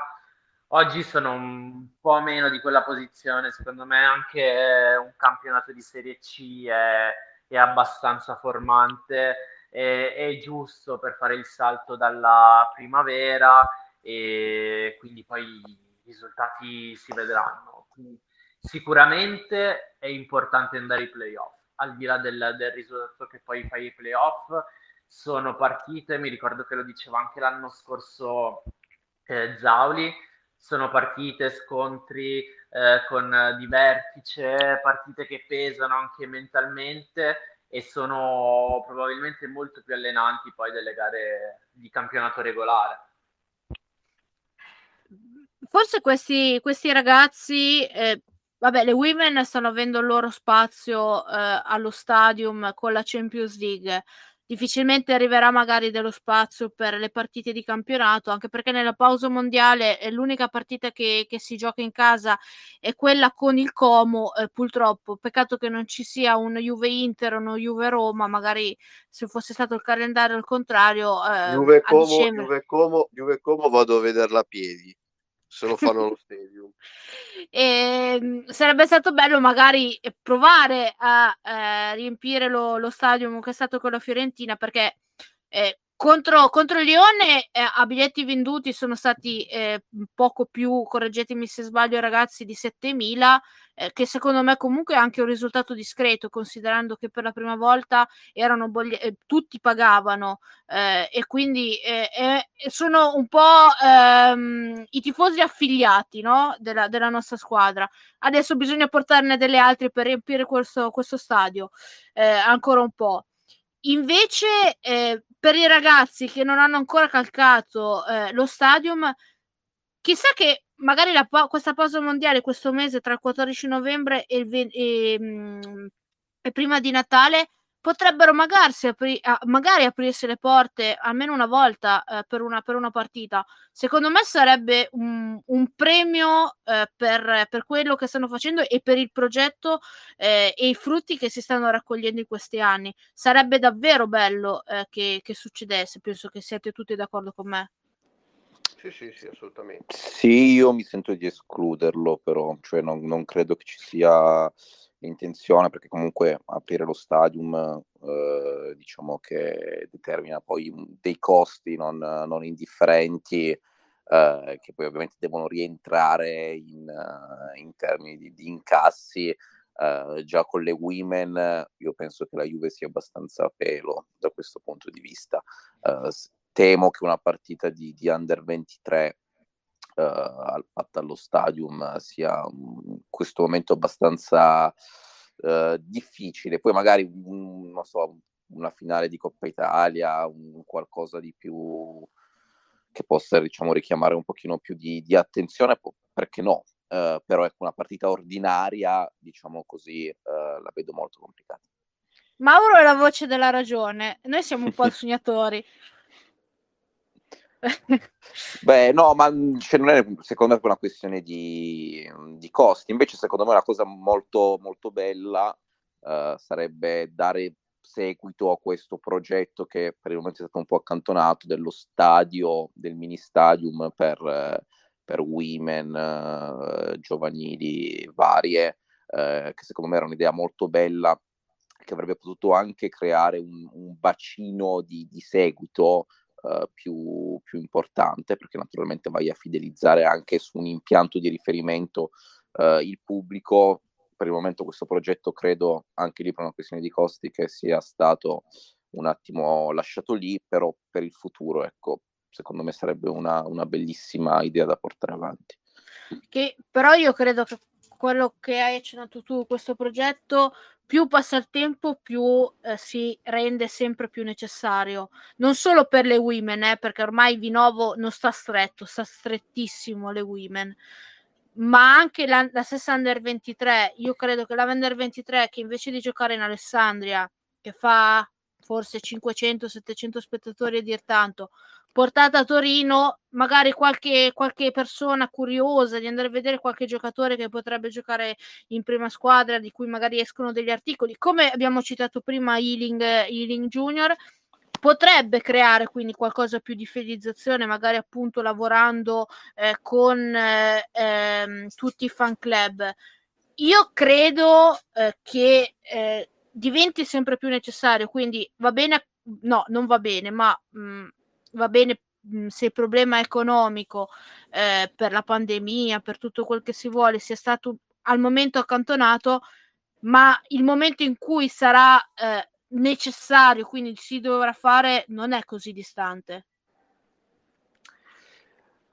Oggi sono un po' meno di quella posizione secondo me anche un campionato di Serie C è, è abbastanza formante è, è giusto per fare il salto dalla primavera e quindi poi i risultati si vedranno. Quindi, sicuramente è importante andare ai playoff al di là del, del risultato che poi fai i playoff, sono partite, mi ricordo che lo diceva anche l'anno scorso eh, Zauli, sono partite, scontri eh, con di vertice, partite che pesano anche mentalmente e sono probabilmente molto più allenanti poi delle gare di campionato regolare. Forse questi, questi ragazzi eh, Vabbè, le women stanno avendo il loro spazio eh, allo stadium con la Champions League. difficilmente arriverà magari dello spazio per le partite di campionato, anche perché nella pausa mondiale è l'unica partita che, che si gioca in casa è quella con il Como, eh, purtroppo, peccato che non ci sia un Juve Inter o uno Juve Roma, magari se fosse stato il calendario al contrario. Eh, Juve, Como, Juve, Como, Juve Como vado a vederla a piedi se lo fanno allo stadium. E, ehm, sarebbe stato bello magari provare a eh, riempire lo, lo stadium che è stato con la Fiorentina perché eh, contro, contro Lione eh, a biglietti venduti sono stati eh, poco più, correggetemi se sbaglio ragazzi, di 7.000, eh, che secondo me comunque è anche un risultato discreto, considerando che per la prima volta erano bogli- eh, tutti pagavano eh, e quindi eh, sono un po' ehm, i tifosi affiliati no? della, della, nostra squadra. Adesso bisogna portarne delle altre per riempire questo, questo stadio ancora un po'. Invece, eh, per i ragazzi che non hanno ancora calcato eh, lo stadium, chissà che magari la, questa pausa mondiale questo mese tra il 14 novembre e, il, e, mm, e prima di Natale potrebbero magari, apri- magari, aprirsi le porte almeno una volta eh, per, una, per, una, partita. Secondo me sarebbe un, un premio eh, per, per, quello che stanno facendo e per il progetto eh, e i frutti che si stanno raccogliendo in questi anni. Sarebbe davvero bello eh, che, che succedesse. Penso che siete tutti d'accordo con me. Sì, sì, sì, assolutamente. Sì, io mi sento di escluderlo, però, cioè non, non credo che ci sia intenzione perché comunque aprire lo stadium eh, diciamo che determina poi dei costi non, non indifferenti eh, che poi ovviamente devono rientrare in, in termini di, di incassi uh, già con le women io penso che la Juve sia abbastanza a pelo da questo punto di vista uh, temo che una partita di, di under 23 uh, fatta allo stadium sia in questo momento abbastanza uh, difficile. Poi magari un, non so, una finale di Coppa Italia, un qualcosa di più che possa diciamo, richiamare un pochino più di, di attenzione, perché no? Uh, però ecco, una partita ordinaria, diciamo così, uh, la vedo molto complicata. Mauro è la voce della ragione, noi siamo un po' sognatori. Beh, no, ma mm, cioè, non è secondo me una questione di, di, costi. Invece, secondo me, una cosa molto, molto bella uh, sarebbe dare seguito a questo progetto che per il momento è stato un po' accantonato dello stadio, del mini stadium per, per women uh, giovanili varie, uh, che secondo me era un'idea molto bella che avrebbe potuto anche creare un, un bacino di, di seguito uh, più, più, importante, perché naturalmente vai a fidelizzare anche su un impianto di riferimento uh, il pubblico. Per il momento questo progetto credo anche lì per una questione di costi che sia stato un attimo lasciato lì, però per il futuro, ecco, secondo me sarebbe una, una bellissima idea da portare avanti. Che, però io credo che quello che hai accennato tu, questo progetto più passa il tempo, più eh, si rende sempre più necessario. Non solo per le women, eh, perché ormai Vinovo non sta stretto, sta strettissimo le women, ma anche la, la stessa Under 23. Io credo che la Under 23, che invece di giocare in Alessandria, che fa forse 500-700 spettatori a dir tanto, portata a Torino, magari qualche, qualche, persona curiosa di andare a vedere qualche giocatore che potrebbe giocare in prima squadra, di cui magari escono degli articoli, come abbiamo citato prima Ealing, Ealing Junior, potrebbe creare quindi qualcosa più di fidelizzazione, magari appunto lavorando eh, con eh, ehm, tutti i fan club. Io credo eh, che eh, diventi sempre più necessario, quindi va bene, no, non va bene, ma mh, mm, va bene mhmm, se il problema economico eh, per la pandemia, per tutto quel che si vuole, sia stato al momento accantonato, ma il momento in cui sarà eh, necessario, quindi si dovrà fare, non è così distante.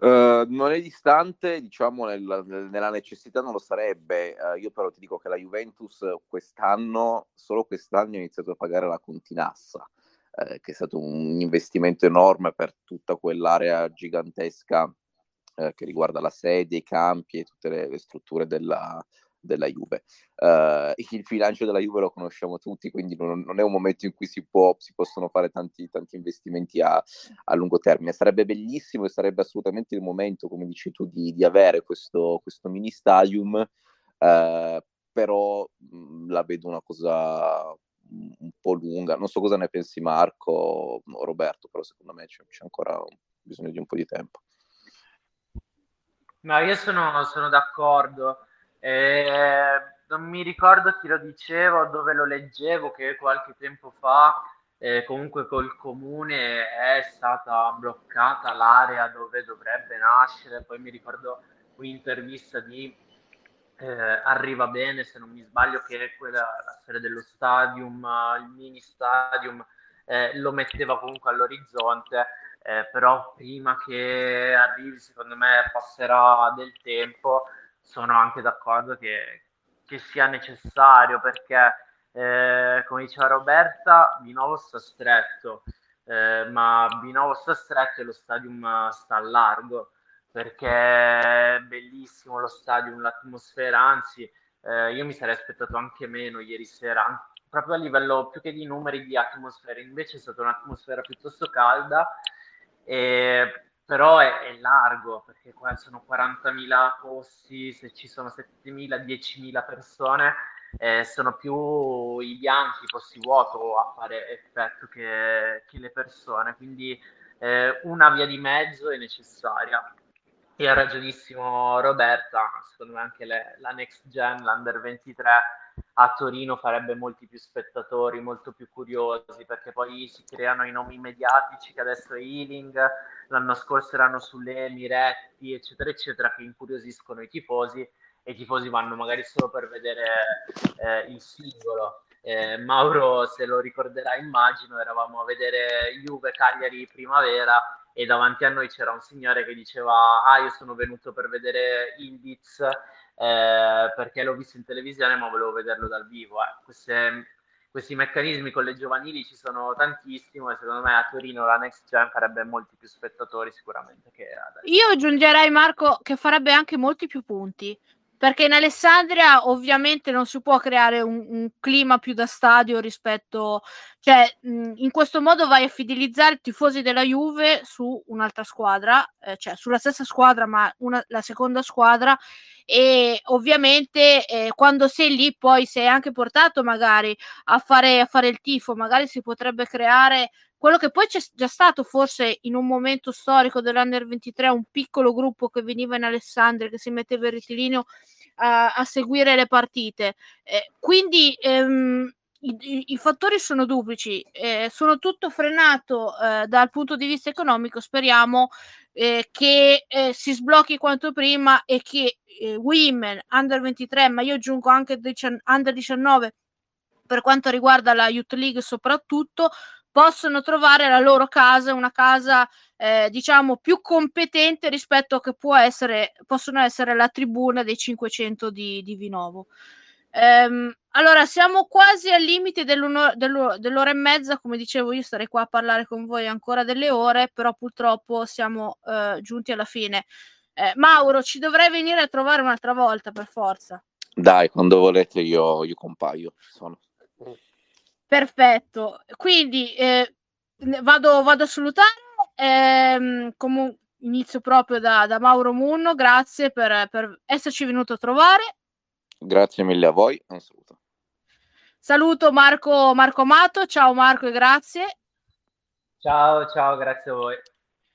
Uh, non è distante, diciamo, nel, nella necessità non lo sarebbe. Uh, io però ti dico che la Juventus quest'anno, solo quest'anno, ha iniziato a pagare la continassa eh, che è stato un investimento enorme per tutta quell'area gigantesca eh, che riguarda la sede, i campi e tutte le, le strutture della, della Juve. Uh, il bilancio della Juve lo conosciamo tutti, quindi non, non è un momento in cui si, può, si possono fare tanti, tanti investimenti a, a, lungo termine. Sarebbe bellissimo e sarebbe assolutamente il momento, come dici tu, di, di avere questo, questo, mini stadium, uh, però mh, mm, la vedo una cosa un po' lunga. Non so cosa ne pensi Marco o Roberto, però secondo me c'è, c'è ancora bisogno di un po' di tempo. Ma io sono, sono d'accordo. Eh, non mi ricordo chi lo diceva o dove lo leggevo, che qualche tempo fa eh, comunque col comune è stata bloccata l'area dove dovrebbe nascere. Poi mi ricordo un'intervista di eh, Arriva Bene, se non mi sbaglio, che è quella la storia dello stadium, il mini stadium, eh, lo metteva comunque all'orizzonte eh, però prima che arrivi secondo me passerà del tempo, sono anche d'accordo che, che sia necessario perché eh, come diceva Roberta, Binovo sta stretto, eh, ma Binovo sta stretto e lo stadium sta a largo perché è bellissimo lo stadium, l'atmosfera, anzi eh, io mi sarei aspettato anche meno ieri sera, proprio a livello più che di numeri di atmosfera, invece è stata un'atmosfera piuttosto calda e, però è, è, largo perché qua sono 40.000 posti, se ci sono 7.000, 10.000 persone, eh, sono più i bianchi, i posti vuoto a fare effetto che, che le persone, quindi eh, una via di mezzo è necessaria. E ha ragionissimo Roberta, secondo me anche le, la next gen, l'under 23 a Torino farebbe molti più spettatori, molto più curiosi, perché poi si creano i nomi mediatici che adesso è Ealing, l'anno scorso erano sulle Miretti, eccetera, eccetera, che incuriosiscono i tifosi e i tifosi vanno magari solo per vedere eh, il singolo. Eh, Mauro, se lo ricorderà, immagino, eravamo a vedere Juve Cagliari primavera e davanti a noi c'era un signore che diceva ah io sono venuto per vedere Indiz eh, perché l'ho visto in televisione ma volevo vederlo dal vivo. Eh. Queste, questi meccanismi con le giovanili ci sono tantissimo e secondo me a Torino la Next Gen farebbe molti più spettatori sicuramente che adesso. Io aggiungerei Marco che farebbe anche molti più punti perché in Alessandria ovviamente non si può creare un, un clima più da stadio rispetto, cioè mh, in questo modo vai a fidelizzare i tifosi della Juve su un'altra squadra, eh, cioè sulla stessa squadra ma una, la seconda squadra. E ovviamente eh, quando sei lì poi sei anche portato magari a fare, a fare il tifo, magari si potrebbe creare quello che poi c'è già stato forse in un momento storico dell'Under 23 un piccolo gruppo che veniva in Alessandria che si metteva il rettilineo a, a seguire le partite. Eh, quindi ehm, i, i, i, fattori sono duplici eh, sono tutto frenato eh, dal punto di vista economico speriamo eh, che eh, si sblocchi quanto prima e che eh, Women Under 23 ma io aggiungo anche Under 19 per quanto riguarda la Youth League soprattutto possono trovare la loro casa, una casa eh, diciamo più competente rispetto a che può essere, possono essere la tribuna dei 500 di, di Vinovo. Ehm, allora, siamo quasi al limite dell'ora, dell'ora e mezza, come dicevo io starei qua a parlare con voi ancora delle ore, però purtroppo siamo eh, giunti alla fine. Eh, Mauro, ci dovrei venire a trovare un'altra volta per forza. Dai, quando volete io, io compaio, sono. Perfetto, quindi eh, vado, vado, a salutare. Ehm, comunque inizio proprio da, da Mauro Munno, grazie per, per, esserci venuto a trovare. Grazie mille a voi, un saluto. Saluto Marco, Marco Amato, ciao Marco e grazie. Ciao, ciao, grazie a voi.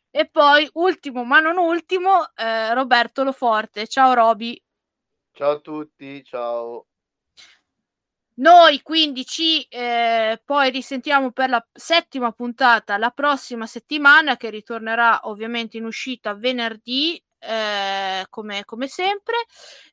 E poi, ultimo ma non ultimo, eh, Roberto Loforte. Ciao Roby. Ciao a tutti, ciao. Noi quindi ci eh, poi risentiamo per la settima puntata la prossima settimana che ritornerà ovviamente in uscita venerdì eh, come, come, sempre.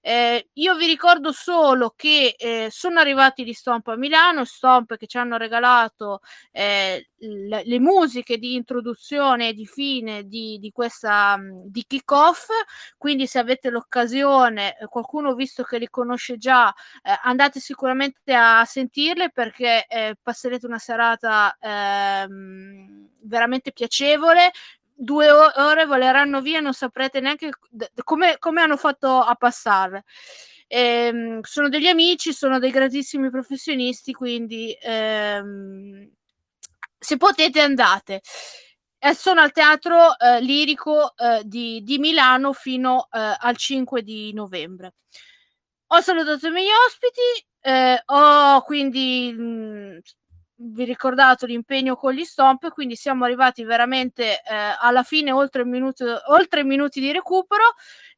Eh, io vi ricordo solo che eh, sono arrivati gli Stomp a Milano, Stomp che ci hanno regalato eh, le, le, musiche di introduzione e di fine di, di questa di kick-off. Quindi, se avete l'occasione, eh, qualcuno visto che li conosce già, andate sicuramente a sentirle perché passerete una serata ehm, veramente piacevole due ore voleranno via, non saprete neanche come, come hanno fatto a passarle. ehm, sono degli amici, sono dei grandissimi professionisti, quindi ehm, se potete andate. E sono al teatro eh, lirico eh, di, di, Milano fino eh, al 5 di novembre. Ho salutato i miei ospiti, eh, ho quindi mh, vi ricordato l'impegno con gli stomp, quindi siamo arrivati veramente eh, alla fine, oltre un minuto, oltre minuti di recupero.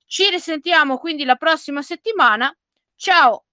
Ci risentiamo quindi la prossima settimana. Ciao!